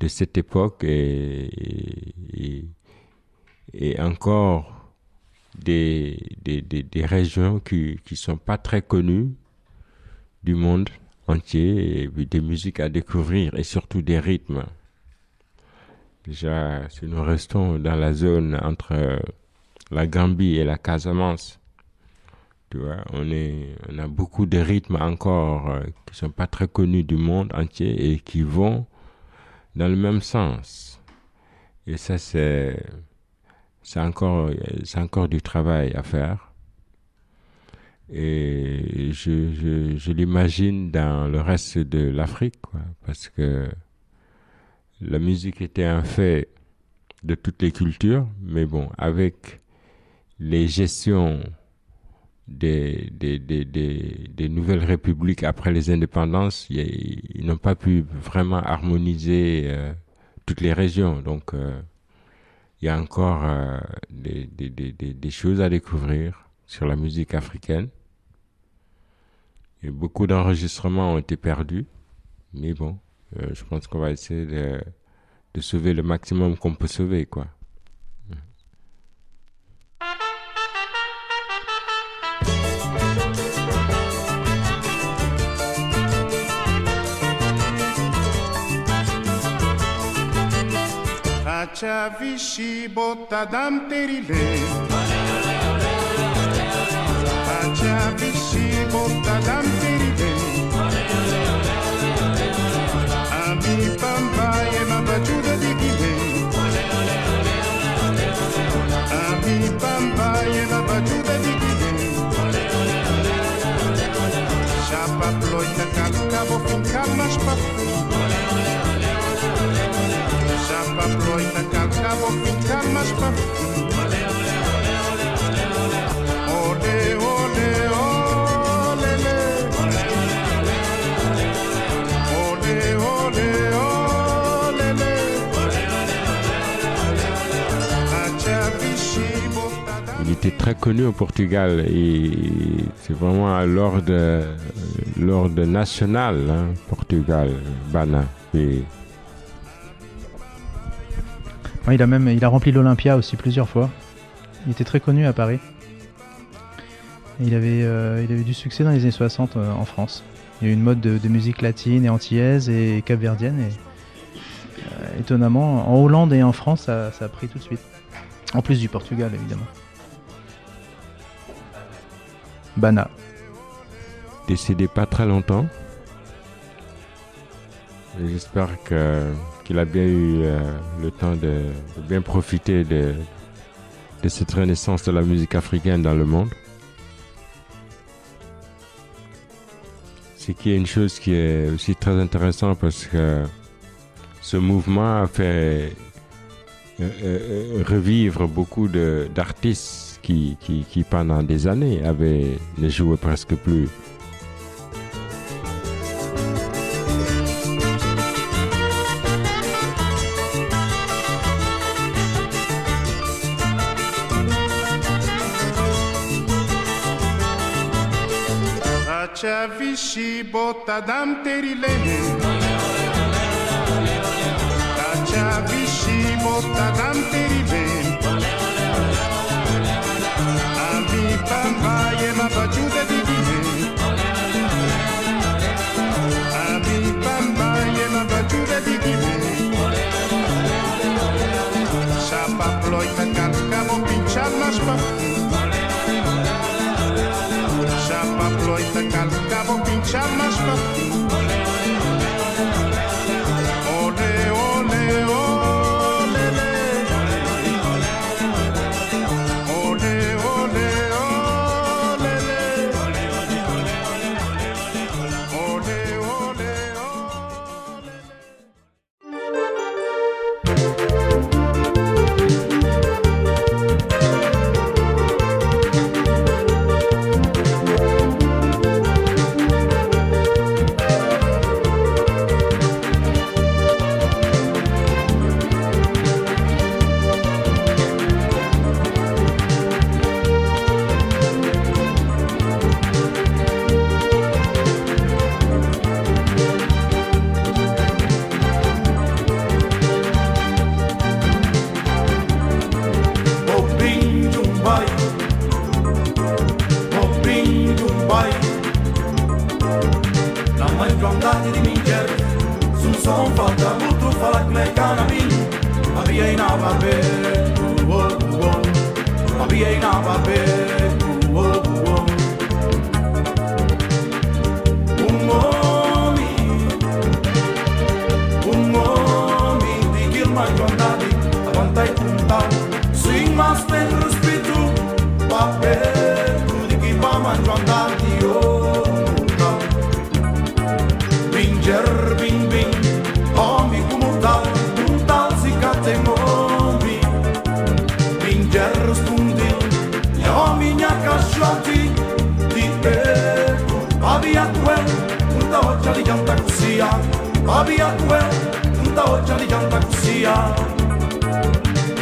[SPEAKER 4] de cette époque et, et, encore des, des, des, des régions qui qui sont pas très connues du monde entier et puis des musiques à découvrir et surtout des rythmes. Déjà, si nous restons dans la zone entre la Gambie et la Casamance. On, a beaucoup de rythmes encore euh, qui sont pas très connus du monde entier et qui vont dans le même sens. Et ça, c'est, encore, encore du travail à faire. Et je, je, l'imagine dans le reste de l'Afrique, parce que la musique était un fait de toutes les cultures, mais bon, avec les gestions des, des, des, des, des nouvelles républiques après les indépendances, ils n'ont pas pu vraiment harmoniser euh, toutes les régions. Donc, euh, il y a encore euh, des, des, des, des, des choses à découvrir sur la musique africaine. Et beaucoup d'enregistrements ont été perdus. Mais bon, euh, je pense qu'on va essayer de, de sauver le maximum qu'on peut sauver, quoi.
[SPEAKER 7] Pachavishi botadam terile Pachavishi botadam terile Ami pampa e mabajuda de guile Ami pampa e mabajuda de guile Chapa ploita calcavo com camas papu
[SPEAKER 4] Il était très connu au Portugal et c'est vraiment à l'ordre l'ordre national, hein, Portugal, Bana. Et
[SPEAKER 3] Il a même il a rempli l'Olympia aussi plusieurs fois. Il était très connu à Paris. Il avait euh, il avait du succès dans les années 60 euh, en France. Il y a eu une mode de, musique latine et antillaise et capverdienne et euh, étonnamment en Hollande et en France ça, ça a pris tout de suite. En plus du Portugal évidemment. Bana.
[SPEAKER 4] décédé pas très longtemps. J'espère que qu'il a bien eu euh, le temps de, bien profiter de, cette renaissance de la musique africaine dans le monde. Ce qui est une chose qui est aussi très intéressante parce que ce mouvement a fait euh, euh, revivre beaucoup d'artistes qui pendant des années avaient ne jouaient presque plus.
[SPEAKER 8] Idiota dante rilene Thank you. Pakistan Swingmas perros pitu Papel Kudiki paman jondan tio Binger bing bin Homi kumurtal Kuntal sikate mobi Binger stundi Homi nyaka shoti Di peku Abia quel Kunta ocha li janta kusia Abia quel Kunta ocha li janta kusia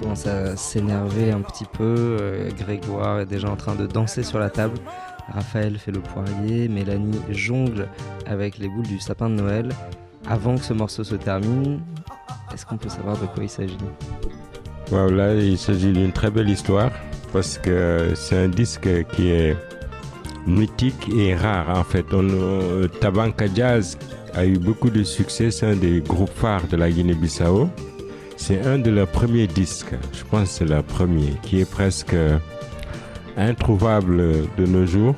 [SPEAKER 2] là, la soirée commence à s'énerver un petit peu. Euh, Grégoire est déjà en train de danser sur la table. Raphaël fait le poirier. Mélanie jongle avec les boules du sapin de Noël. Avant que ce morceau se termine, est-ce qu'on peut savoir de quoi il s'agit?
[SPEAKER 4] Voilà, il s'agit d'une très belle histoire parce que c'est un disque qui est mythique et rare en fait. On, euh, Tabanka Jazz a eu beaucoup de succès, c'est un des groupes phares de la Guinée-Bissau. C'est un de leurs premiers disques, je pense que c'est leur premier, qui est presque introuvable de nos jours.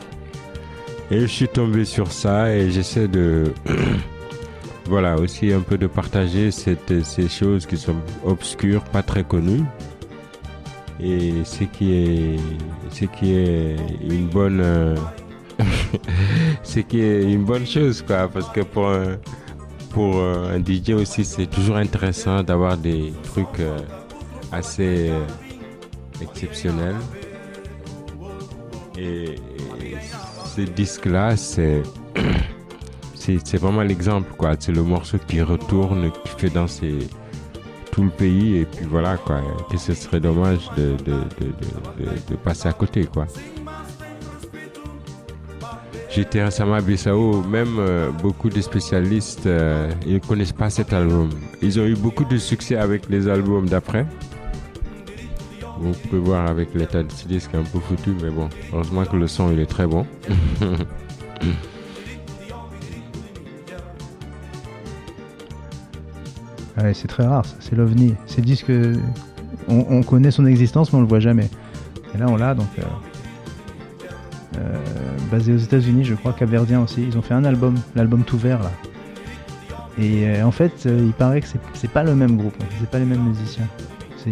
[SPEAKER 4] Et je suis tombé sur ça et j'essaie de voilà aussi un peu de partager cette- ces choses qui sont obscures, pas très connues. Et ce qui est, ce qui est une bonne, ce qui est une bonne chose quoi, parce que pour pour euh, un DJ aussi c'est toujours intéressant d'avoir des trucs euh, assez euh, exceptionnels. Et, ce disque-là, c'est c'est vraiment l'exemple, quoi. C'est le morceau qui retourne, qui fait danser tout le pays, et puis voilà, quoi. Que ce serait dommage de, de, de- de passer à côté, quoi. J'étais à Bissau, même euh, beaucoup de spécialistes, euh, ils ne connaissent pas cet album. Ils ont eu beaucoup de succès avec les albums d'après. Vous pouvez voir avec l'état de ce disque un peu foutu, mais bon, heureusement que le son il est très bon.
[SPEAKER 3] C'est très rare, c'est l'OVNI. C'est le disque, on, on connaît son existence, mais on le voit jamais. Et là, on l'a, donc. euh, basé aux États-Unis, je crois, Capverdien aussi. Ils ont fait un album, l'album tout vert, là. Et euh, en fait, euh, il paraît que c'est- pas le même groupe, c'est pas les mêmes musiciens. Euh,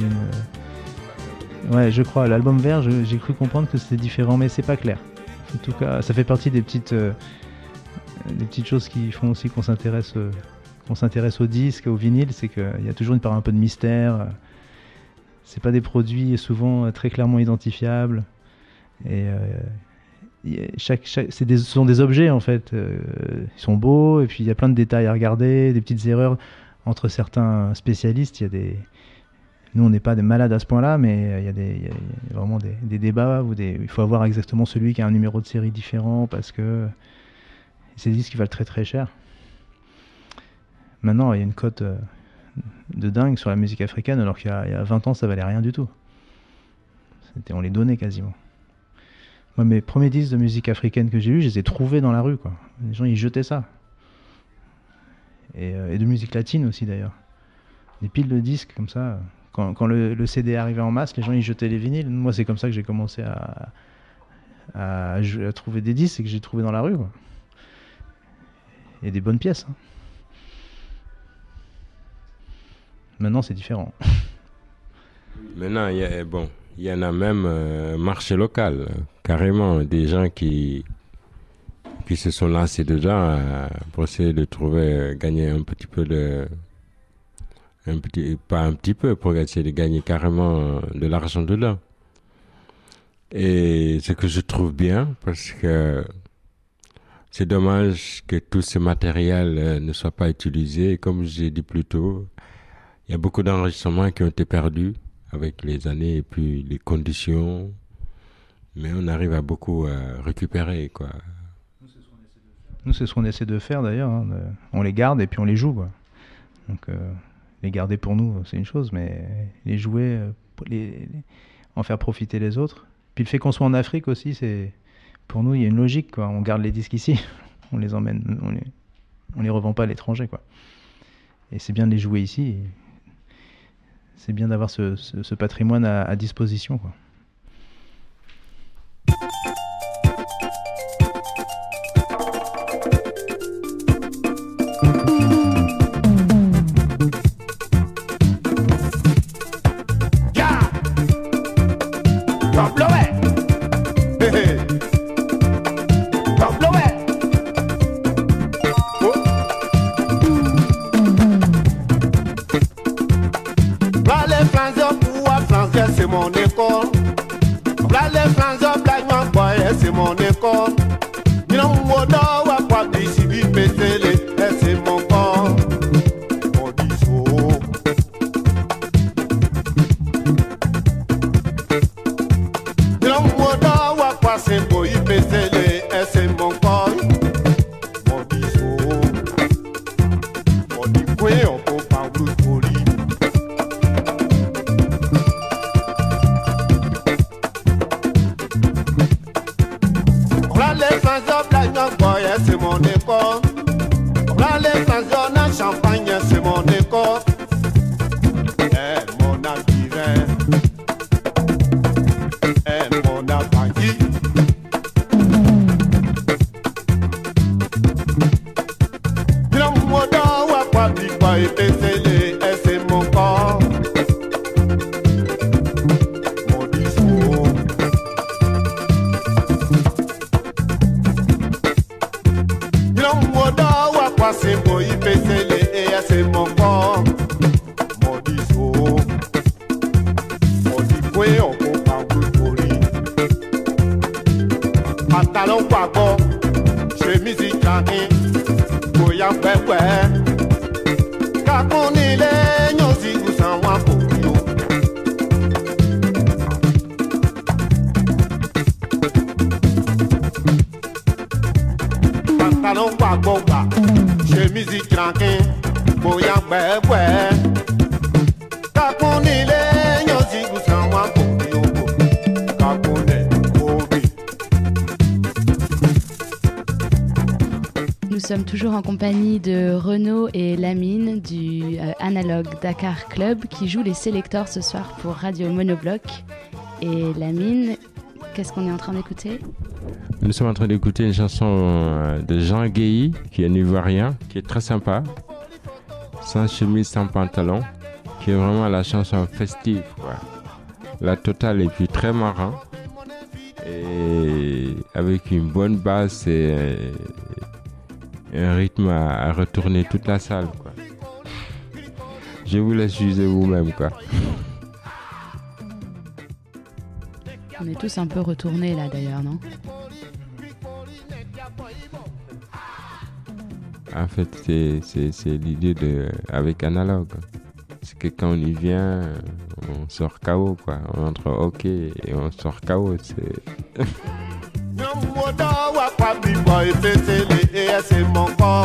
[SPEAKER 3] Ouais, je crois. L'album vert, j'ai cru comprendre que c'était différent, mais c'est pas clair. En tout cas, ça fait partie des petites, des petites choses qui font aussi qu'on s'intéresse, qu'on s'intéresse au disque, au vinyle, c'est qu'il y a toujours une part un peu de mystère. euh, C'est pas des produits souvent très clairement identifiables. Et ce sont des objets en fait. euh, ils sont beaux et puis il y a plein de détails à regarder, des petites erreurs entre certains spécialistes. Nous on n'est pas des malades à ce point-là, mais euh, il y a, vraiment des, débats où il faut avoir exactement celui qui a un numéro de série différent parce que c'est des disques qui valent très très cher. Maintenant, il y a une cote euh, de dingue sur la musique africaine, alors qu'il y, y a 20 ans, ça valait rien du tout. On les donnait quasiment. Moi, mes premiers disques de musique africaine que j'ai eu, je les ai trouvés dans la rue. Quoi. Les gens, ils jetaient ça. Et, euh, de musique latine aussi, d'ailleurs. Des piles de disques comme ça. Quand, le, CD arrivait en masse, les gens, ils jetaient les vinyles. Moi, c'est comme ça que j'ai commencé à, trouver des disques et que j'ai trouvé dans la rue. Et des bonnes pièces. hein. Maintenant, c'est différent.
[SPEAKER 4] Maintenant, il y a, bon, il y en a même euh, marché local, carrément, des gens qui, se sont lancés dedans euh, pour essayer de trouver, euh, gagner un petit peu de. Un pas un petit peu, pour essayer de gagner carrément euh, de l'argent dedans. Et ce que je trouve bien, parce que c'est dommage que tout ce matériel ne soit pas utilisé. Comme j'ai dit plus tôt, il y a beaucoup d'enregistrements qui ont été perdus avec les années et puis les conditions. Mais on arrive à beaucoup euh, récupérer, quoi.
[SPEAKER 3] Nous, c'est ce qu'on essaie de faire d'ailleurs. hein, On les garde et puis on les joue. quoi. Donc, euh, les garder pour nous, c'est une chose, mais les jouer, euh, les, les- en faire profiter les autres. Puis le fait qu'on soit en Afrique aussi, c'est pour nous, il y a une logique. Quoi. On garde les disques ici, on les emmène, on les, on les revend pas à l'étranger. quoi. Et c'est bien de les jouer ici. C'est bien d'avoir ce, ce- ce patrimoine à, à disposition. Quoi.
[SPEAKER 9] Là les flancs pour flancs, c'est mon école. Là les flancs, black man boy, c'est mon école.
[SPEAKER 10] De Renaud et Lamine du euh, Analog Dakar Club qui jouent les sélecteurs ce soir pour Radio Monobloc. Et Lamine, qu'est-ce qu'on est en train d'écouter?
[SPEAKER 4] Nous sommes en train d'écouter une chanson euh, de Jean Guéhy, qui est un Ivoirien, qui est très sympa, sans chemise, sans pantalon, qui est vraiment la chanson festive. La totale et puis très marrant, et avec une bonne basse et un rythme à, à retourner toute la salle, quoi. Je vous laisse juger vous-même, quoi.
[SPEAKER 10] On est tous un peu retournés là d'ailleurs, non?
[SPEAKER 4] En fait, c'est, l'idée de avec analogue. C'est que quand on y vient, on sort KO quoi. On entre OK et on sort KO. C'est
[SPEAKER 9] kọ it's ẹsẹ̀ mọ̀kọ́.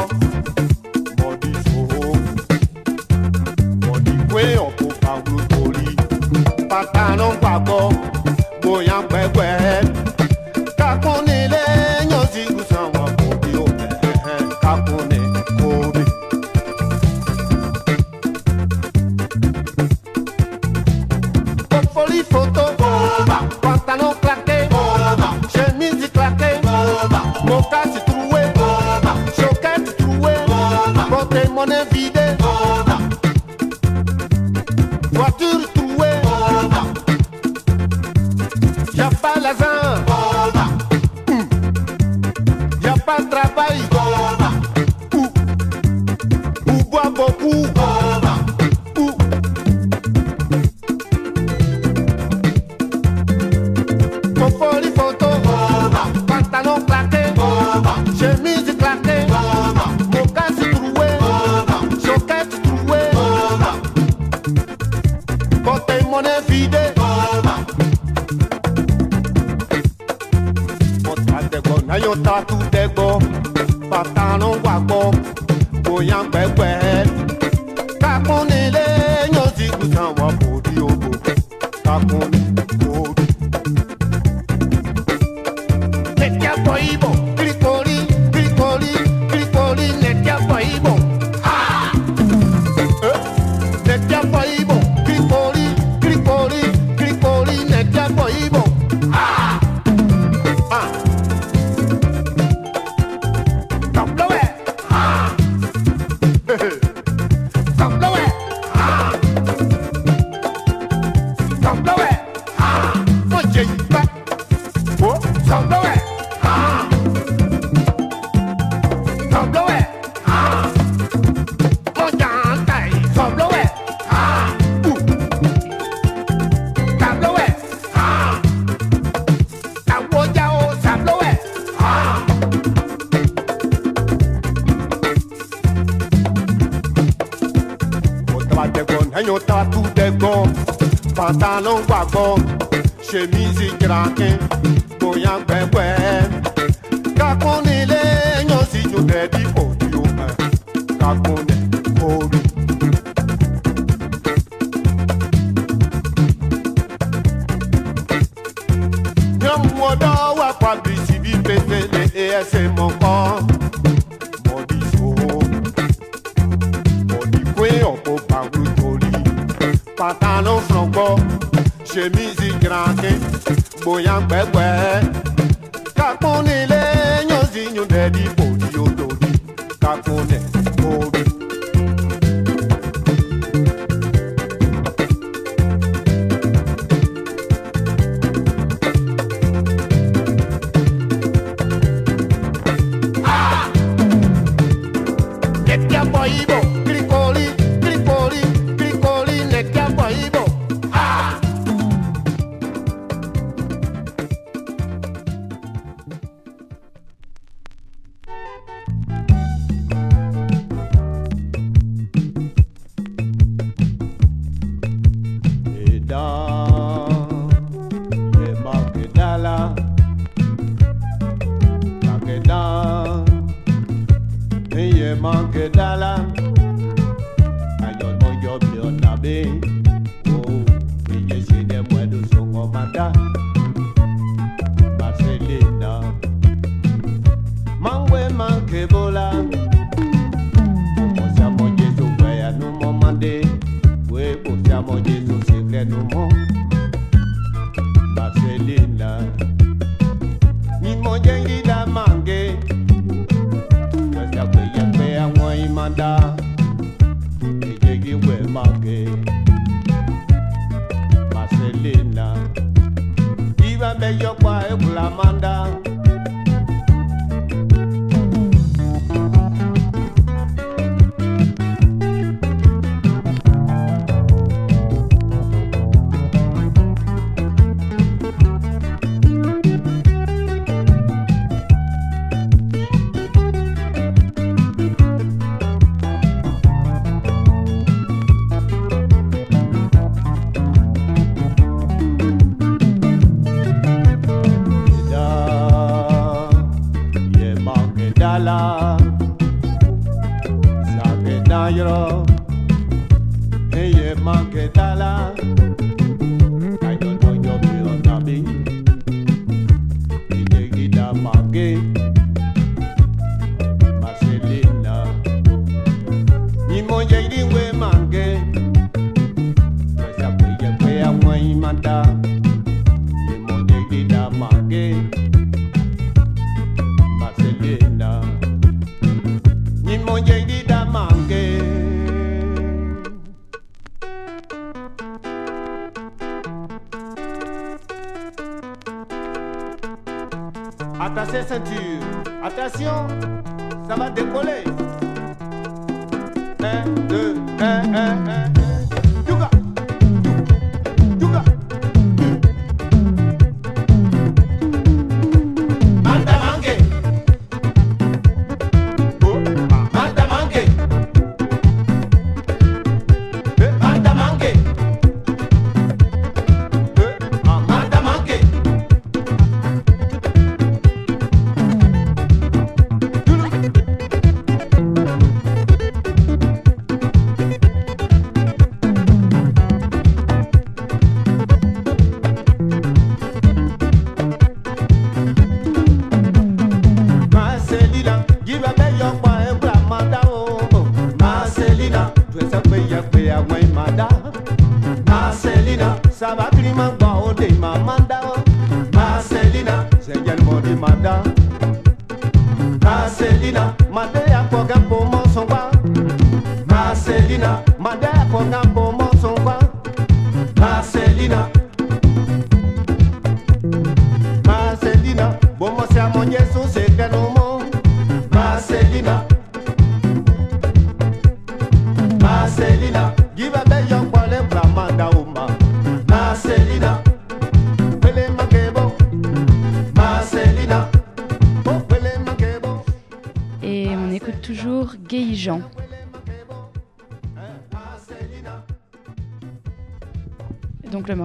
[SPEAKER 9] tatu dẹgbọ pantalon gbagbọ chemise jrakin gboyan gbẹgbẹ.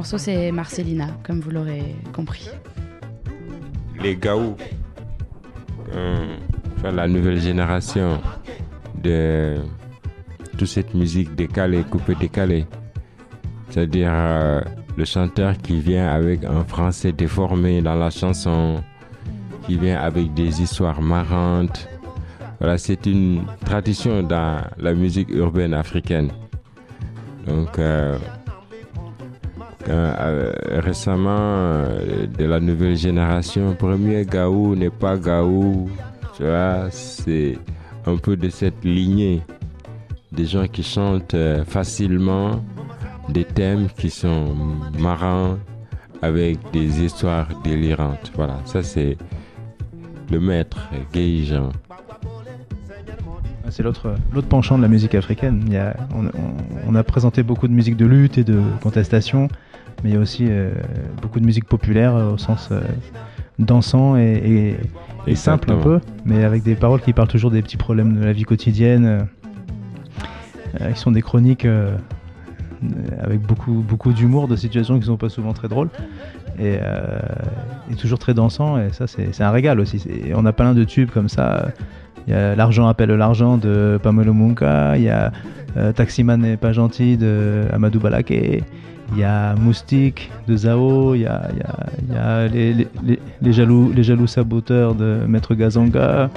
[SPEAKER 9] C'est Marcelina, comme vous l'aurez compris.
[SPEAKER 4] les gaou, euh, enfin, la nouvelle génération de toute cette musique décalée, coupée décalée. C'est-à-dire euh, le chanteur qui vient avec un français déformé dans la chanson, qui vient avec des histoires marrantes. Voilà, c'est une tradition dans la musique urbaine africaine. Donc, euh, euh, euh, récemment, euh, de la nouvelle génération, premier Gaou n'est pas Gaou. Tu vois, c'est un peu de cette lignée des gens qui chantent facilement des thèmes qui sont marrants avec des histoires délirantes. Voilà, ça c'est le maître, Gay Jean.
[SPEAKER 3] C'est l'autre l'autre penchant de la musique africaine. On- on a présenté beaucoup de musique de lutte et de contestation, mais il y a aussi euh, beaucoup de musique populaire euh, au sens euh, dansant et, et- et simple un peu, mais avec des paroles qui parlent toujours des petits problèmes de la vie quotidienne, qui sont des chroniques avec beaucoup, beaucoup d'humour, de situations qui sont pas souvent très drôles. Et, euh, et toujours très dansant, et ça c'est un régal aussi. On a plein de tubes comme ça. Il y a L'argent appelle l'argent de Pamelo Munka, il y a euh, Taximan n'est pas gentil de Amadou Balaké, il y a Moustique de Zao, il y a, les jaloux, les jaloux saboteurs de Maître Gazanga.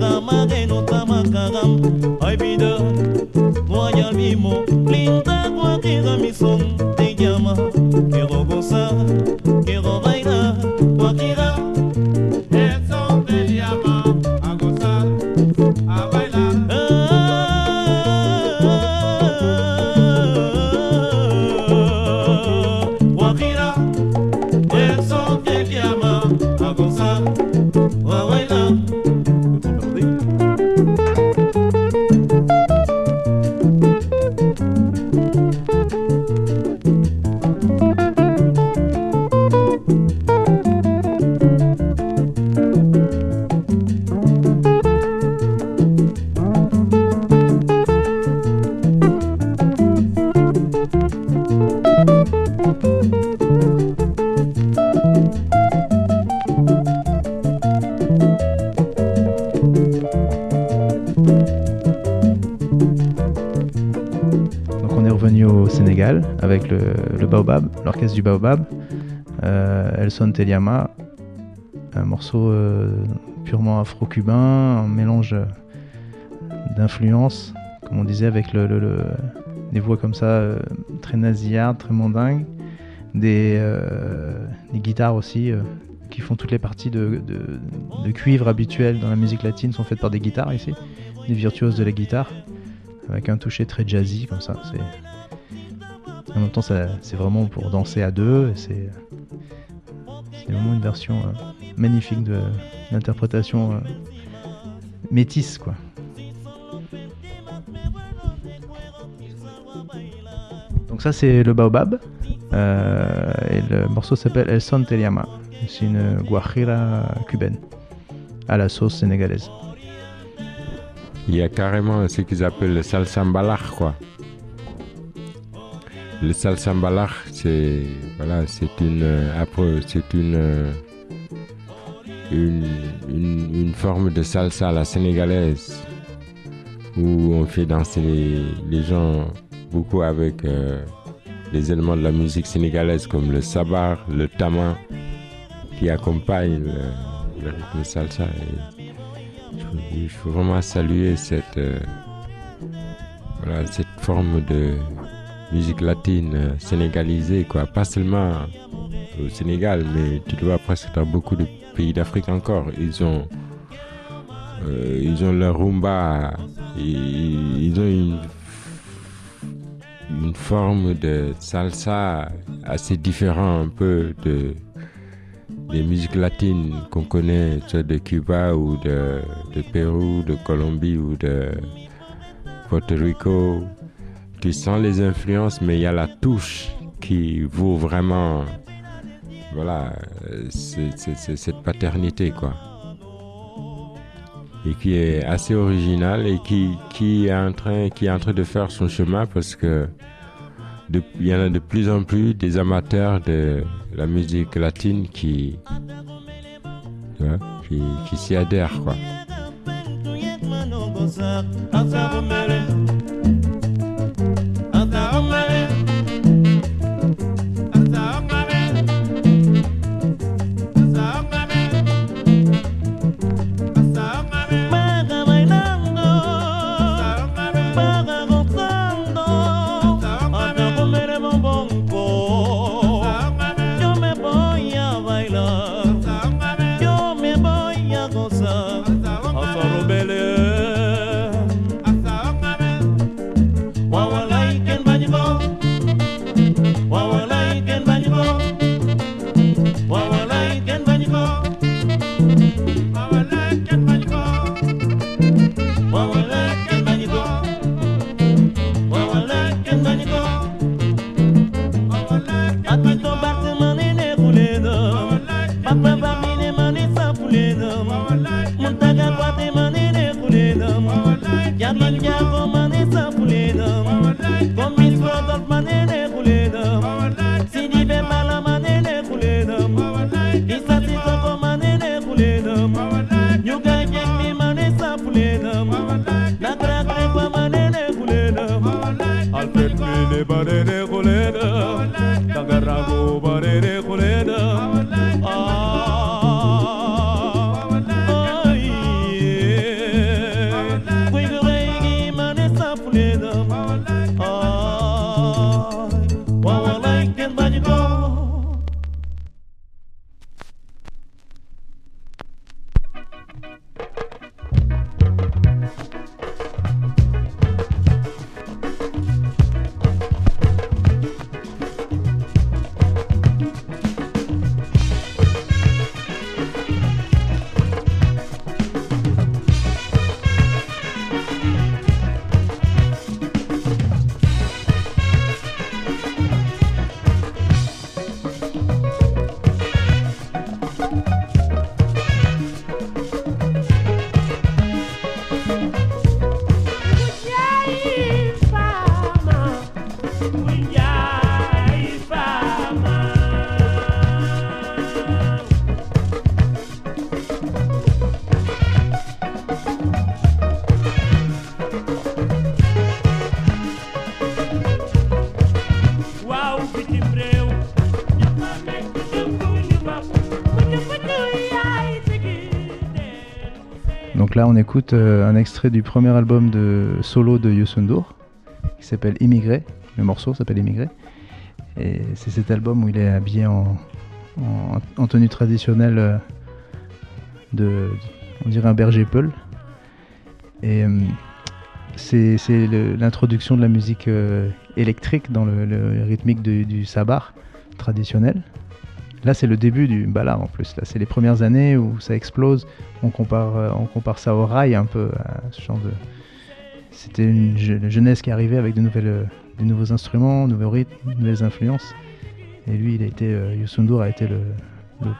[SPEAKER 6] kamare no tamakagam ay bida moyal mimo linda guakira mi son te llama. Quiero gozar quiero bailar
[SPEAKER 3] guakira Du Baobab, euh, El Son Teliama, un morceau euh, purement afro-cubain, un mélange d'influences, comme on disait, avec des voix comme ça, euh, très nasillardes, très mandingues, des, euh, guitares aussi, euh, qui font toutes les parties de, cuivre habituelles dans la musique latine sont faites par des guitares ici, des virtuoses de la guitare avec un toucher très jazzy comme ça. En même temps c'est vraiment pour danser à deux. C'est vraiment une version euh, magnifique de l'interprétation euh, métisse quoi. Donc ça c'est le baobab euh, et le morceau s'appelle El Son Teliama. C'est une guajira cubaine à la sauce sénégalaise.
[SPEAKER 4] Il y a carrément ce qu'ils appellent le salsambalach, quoi. Le salsambalach, c'est voilà, c'est une euh, après, c'est une, euh, une forme de salsa la sénégalaise où on fait danser les, gens beaucoup avec euh, les éléments de la musique sénégalaise comme le sabar, le tama qui accompagne le, salsa. Je, veux vraiment saluer cette forme de musique latine euh, sénégalisée, quoi. Pas seulement au Sénégal, mais tu le vois presque dans beaucoup de pays d'Afrique encore. Ils ont, euh, ils ont leur rumba, ils, ils ont une, une forme de salsa assez différente un peu de des musiques latines qu'on connaît, soit de Cuba ou de, de Pérou, de Colombie ou de Porto Rico. Tu sens les influences, mais il y a la touche qui vaut vraiment, voilà, cette paternité, quoi. Et qui est assez originale et qui, est en train, de faire son chemin parce que il y en a de plus en plus des amateurs de la musique latine qui, qui s'y adhèrent, quoi.
[SPEAKER 3] Donc là, on écoute euh, un extrait du premier album de solo de Youssou N'Dour, qui s'appelle Immigré. Le morceau s'appelle Immigré. Et c'est cet album où il est habillé en, en- en tenue traditionnelle euh, de, on dirait un berger peul. Et euh, c'est l'introduction de la musique électrique dans le, rythmique du, du sabar traditionnel. Là, c'est le début du ballard en plus. Là, c'est les premières années où ça explose. On compare, euh, on compare ça au rail un peu, à ce genre de. C'était une je- jeunesse qui arrivait avec de nouvelles, euh, des nouveaux instruments, nouveaux rythmes, de nouvelles influences. Et lui, il a été, euh, a été le,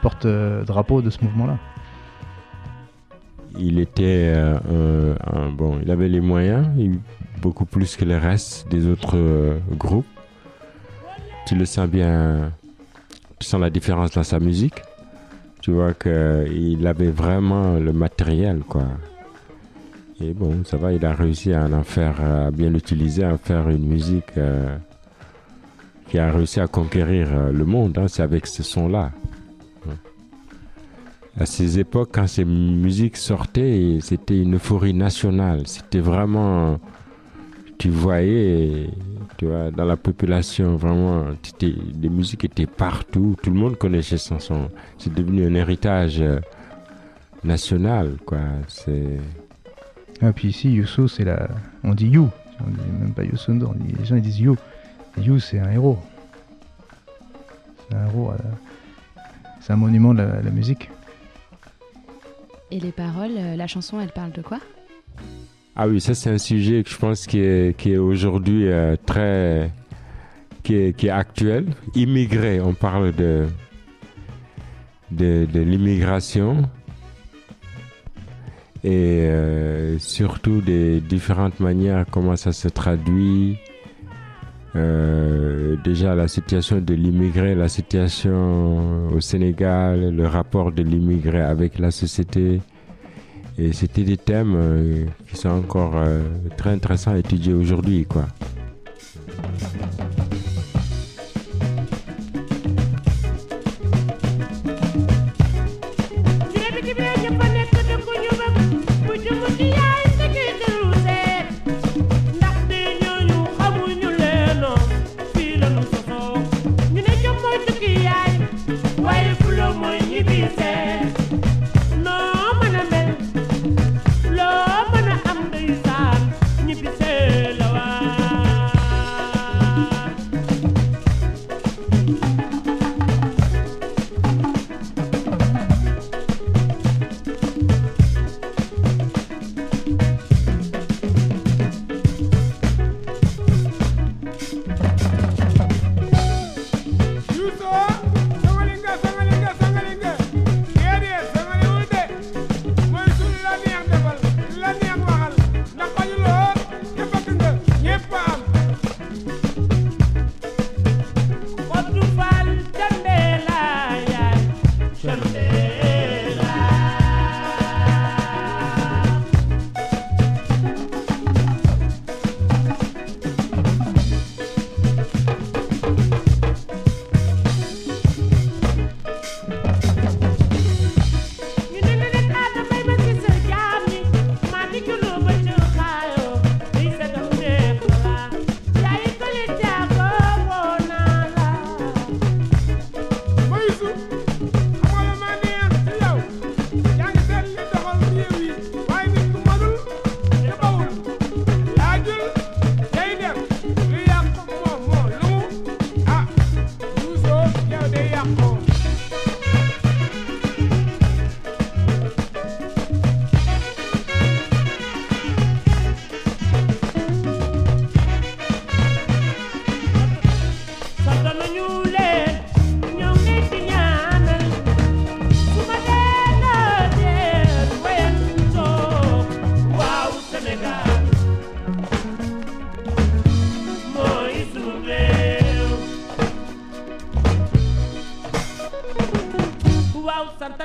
[SPEAKER 3] porte-drapeau de ce mouvement-là.
[SPEAKER 4] Il était bon, il avait les moyens, beaucoup plus que le reste des autres euh, groupes. Tu le sens bien, tu sens la différence dans sa musique. Tu vois qu'il avait vraiment le matériel, quoi. Et bon, ça va, il a réussi à en faire, bien l'utiliser, à faire une musique euh, qui a réussi à conquérir euh, le monde. hein. C'est avec ce son-là. À ces époques, quand ces musiques sortaient, c'était une euphorie nationale. C'était vraiment, tu voyais, tu vois, dans la population, vraiment, les musiques étaient partout. Tout le monde connaissait ce son. C'est devenu un héritage euh, national, quoi. C'est
[SPEAKER 3] Et puis ici, Youssou, c'est la. On dit You. On dit même pas Youssou on dit- Les gens ils disent You. Et You, c'est un héros. C'est un héros. euh, C'est un monument de la, la musique.
[SPEAKER 10] Et les paroles, euh, la chanson, elle parle de quoi?
[SPEAKER 4] Ah oui, ça c'est un sujet que je pense qui est, qui est aujourd'hui euh, très... Qui est, qui est actuel. Immigré, on parle de, de, de l'immigration et euh, surtout des différentes manières comment ça se traduit
[SPEAKER 11] euh, déjà la situation de l'immigré, la situation au Sénégal, le rapport de l'immigré avec la société. Et c'était des thèmes euh, qui sont encore euh, très intéressants à étudier aujourd'hui.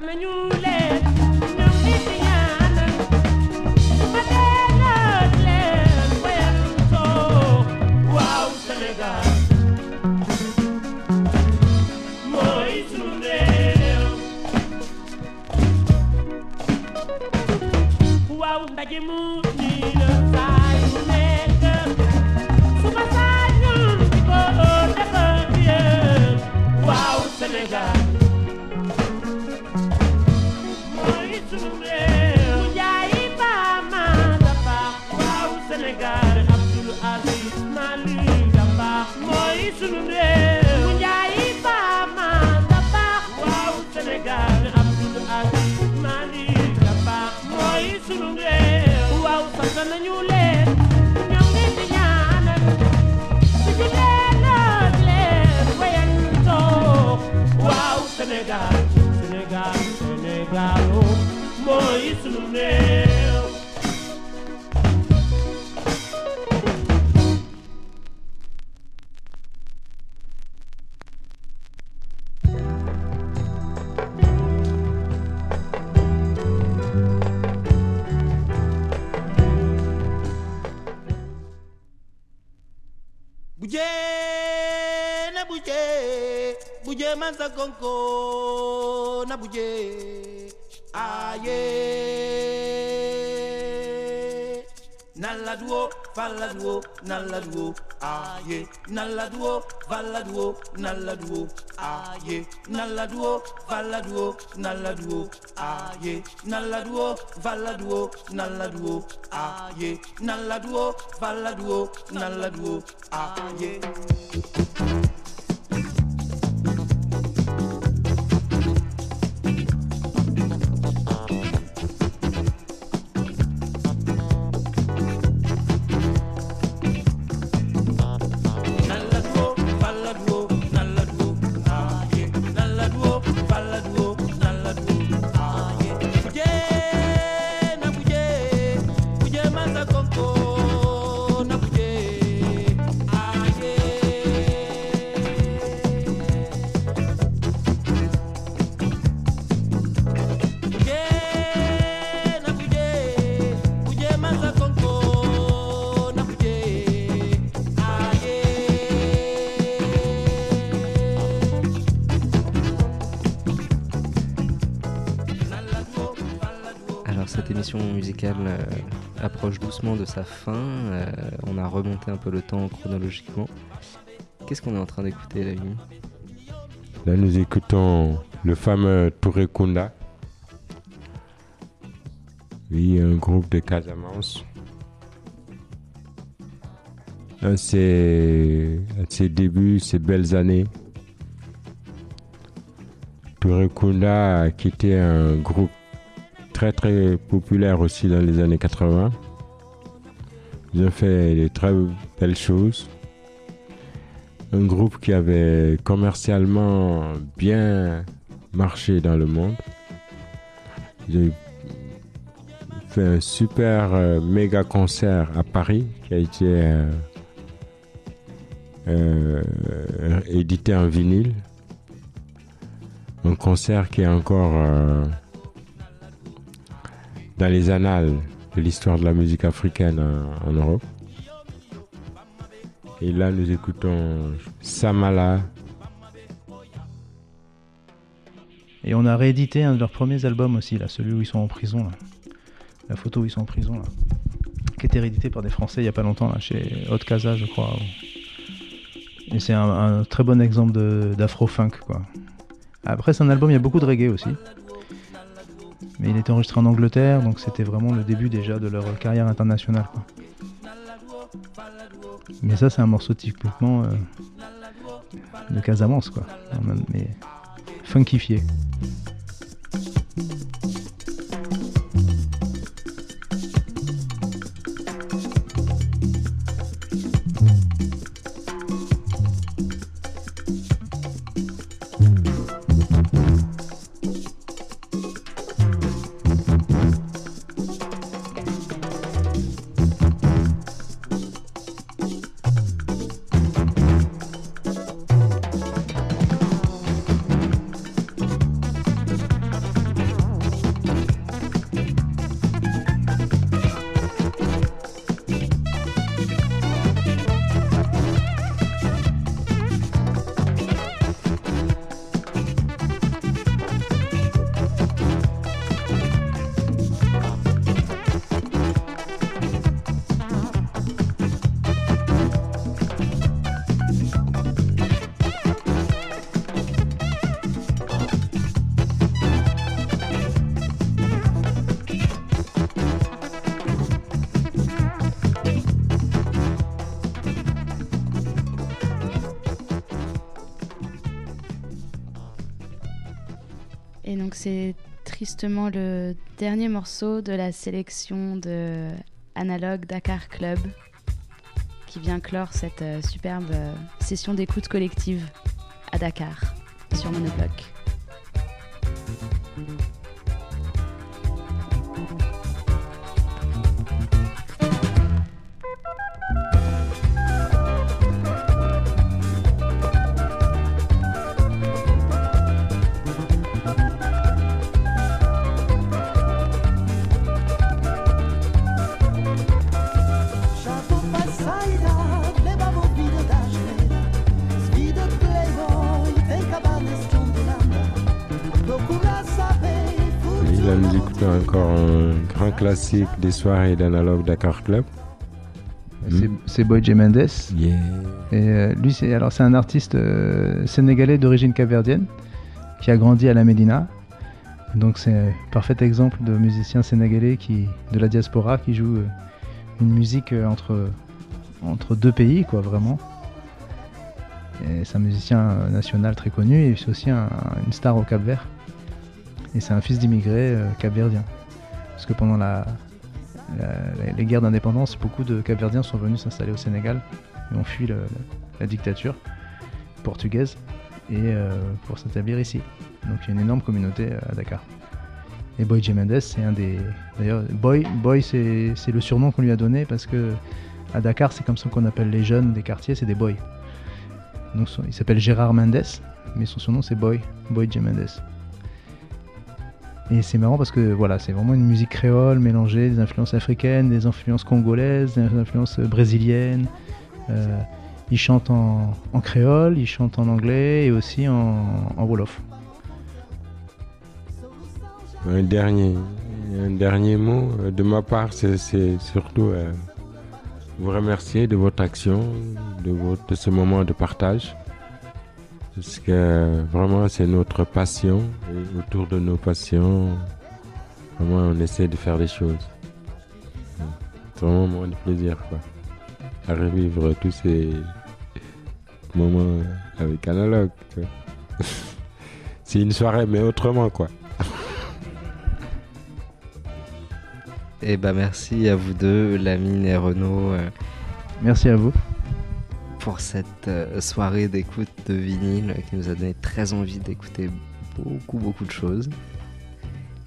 [SPEAKER 11] nañu buje buje
[SPEAKER 5] manza konko na buje aye. Naladuo valaduo naladuo. Aye. Naladuo valaduo naladuo. Aye. Naladuo valaduo naladuo. Aye. Naladuo valaduo naladuo. Aye. Naladuo valaduo naladuo. Aye.
[SPEAKER 2] Approche doucement de sa fin. Euh, on a remonté un peu le temps chronologiquement. Qu'est-ce qu'on est en train d'écouter, là,
[SPEAKER 4] Là, nous écoutons le fameux Touré Kunda. Oui, un groupe de Casamance. À ses, ses débuts, ses belles années, Touré Kunda a quitté un groupe très très populaire aussi dans les années 80. Ils ont fait des très belles choses. Un groupe qui avait commercialement bien marché dans le monde. Ils ont fait un super euh, méga concert à Paris qui a été euh, euh, édité en vinyle. Un concert qui est encore dans les annales de l'histoire de la musique africaine en, en Europe. Et là, nous écoutons Samala.
[SPEAKER 3] Et on a réédité un de leurs premiers albums aussi, là, celui où ils sont en prison. La photo où ils sont en prison, là. qui été réédité par des Français il n'y a pas longtemps, chez Haute Casa, je crois. Et c'est un, très bon exemple d'afro-funk. Après, c'est un album, il y a beaucoup de reggae aussi. Mais il était enregistré en Angleterre, donc c'était vraiment le début déjà de leur carrière internationale. Mais ça, c'est un morceau typiquement euh, de Casamance, quoi. Mais funkifié.
[SPEAKER 10] Tristement le dernier morceau de la sélection de Analog Dakar Club qui vient clore cette euh, superbe euh, session d'écoute collective à Dakar sur Monobloc.
[SPEAKER 4] Classique des soirées d'Analog Dakar Club.
[SPEAKER 3] C'est- C'est Boy J. Mendes.
[SPEAKER 4] Yeah.
[SPEAKER 3] Et euh, lui, c'est alors c'est un artiste euh, sénégalais d'origine capverdienne qui a grandi à la Médina. Donc c'est un parfait exemple de musicien sénégalais qui, de la diaspora qui joue euh, une musique entre, entre deux pays, quoi, vraiment. C'est un musicien national très connu et c'est aussi un- une star au Cap Vert. Et c'est un fils d'immigrés capverdiens. Parce que pendant les guerres d'indépendance, beaucoup de Capverdiens sont venus s'installer au Sénégal et ont fui la dictature portugaise euh, pour s'établir ici. Donc il y a une énorme communauté euh, à Dakar. Et Boy J. Mendes, c'est un des. D'ailleurs, Boy, Boy c'est le surnom qu'on lui a donné parce que à Dakar, c'est comme ça qu'on appelle les jeunes des quartiers, c'est des boys. Donc il s'appelle Gérard Mendes, mais son surnom c'est Boy, Boy J. Mendes. Et c'est marrant parce que voilà, c'est vraiment une musique créole mélangée des influences africaines, des influences congolaises, des influences brésiliennes. Euh, il chante en, créole, il chante en anglais et aussi en, wolof.
[SPEAKER 4] Un dernier, Un dernier mot euh, de ma part, c'est surtout euh, vous remercier de votre action, de, votre, de ce moment de partage. Parce que vraiment, c'est notre passion. Et autour de nos passions, vraiment, on essaie de faire des choses. C'est vraiment un moment de plaisir, quoi. À revivre tous ces moments avec analogue. tu vois. c'est une soirée, mais autrement, quoi.
[SPEAKER 2] Et bah merci à vous deux, Lamine et Renaud, euh,
[SPEAKER 3] Merci à vous.
[SPEAKER 2] Pour cette euh, soirée d'écoute de vinyle qui nous a donné très envie d'écouter beaucoup beaucoup de choses.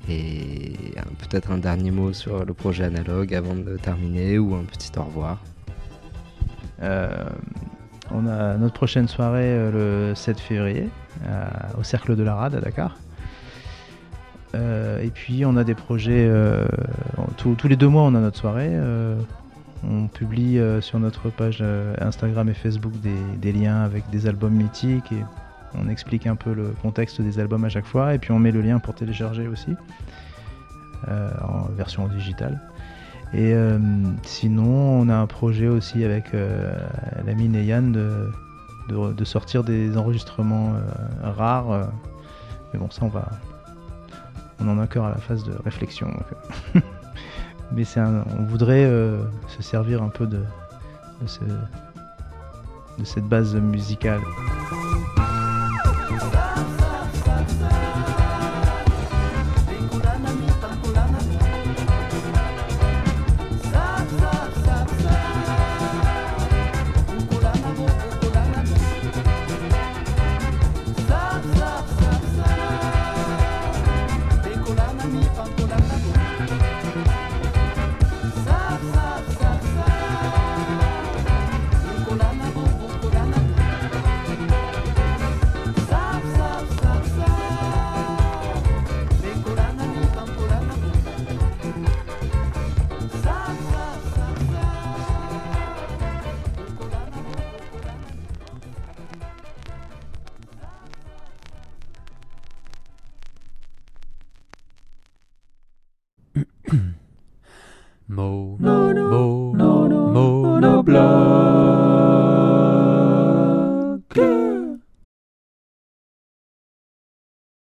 [SPEAKER 2] Et peut-être un dernier mot sur le projet analogue avant de terminer ou un petit au revoir.
[SPEAKER 3] Euh, on a notre prochaine soirée euh, le 7 février au Cercle de la Rade à Dakar. Et puis on a des projets, tous les deux mois on a notre soirée. On publie euh, sur notre page euh, Instagram et Facebook des, liens avec des albums mythiques et on explique un peu le contexte des albums à chaque fois. Et puis on met le lien pour télécharger aussi euh, en version digitale. Et sinon, on a un projet aussi avec euh, Lamine et Yann de, sortir des enregistrements rares. mais bon, ça, on va. On en est encore à la phase de réflexion. mais on voudrait euh, se servir un peu de cette base musicale.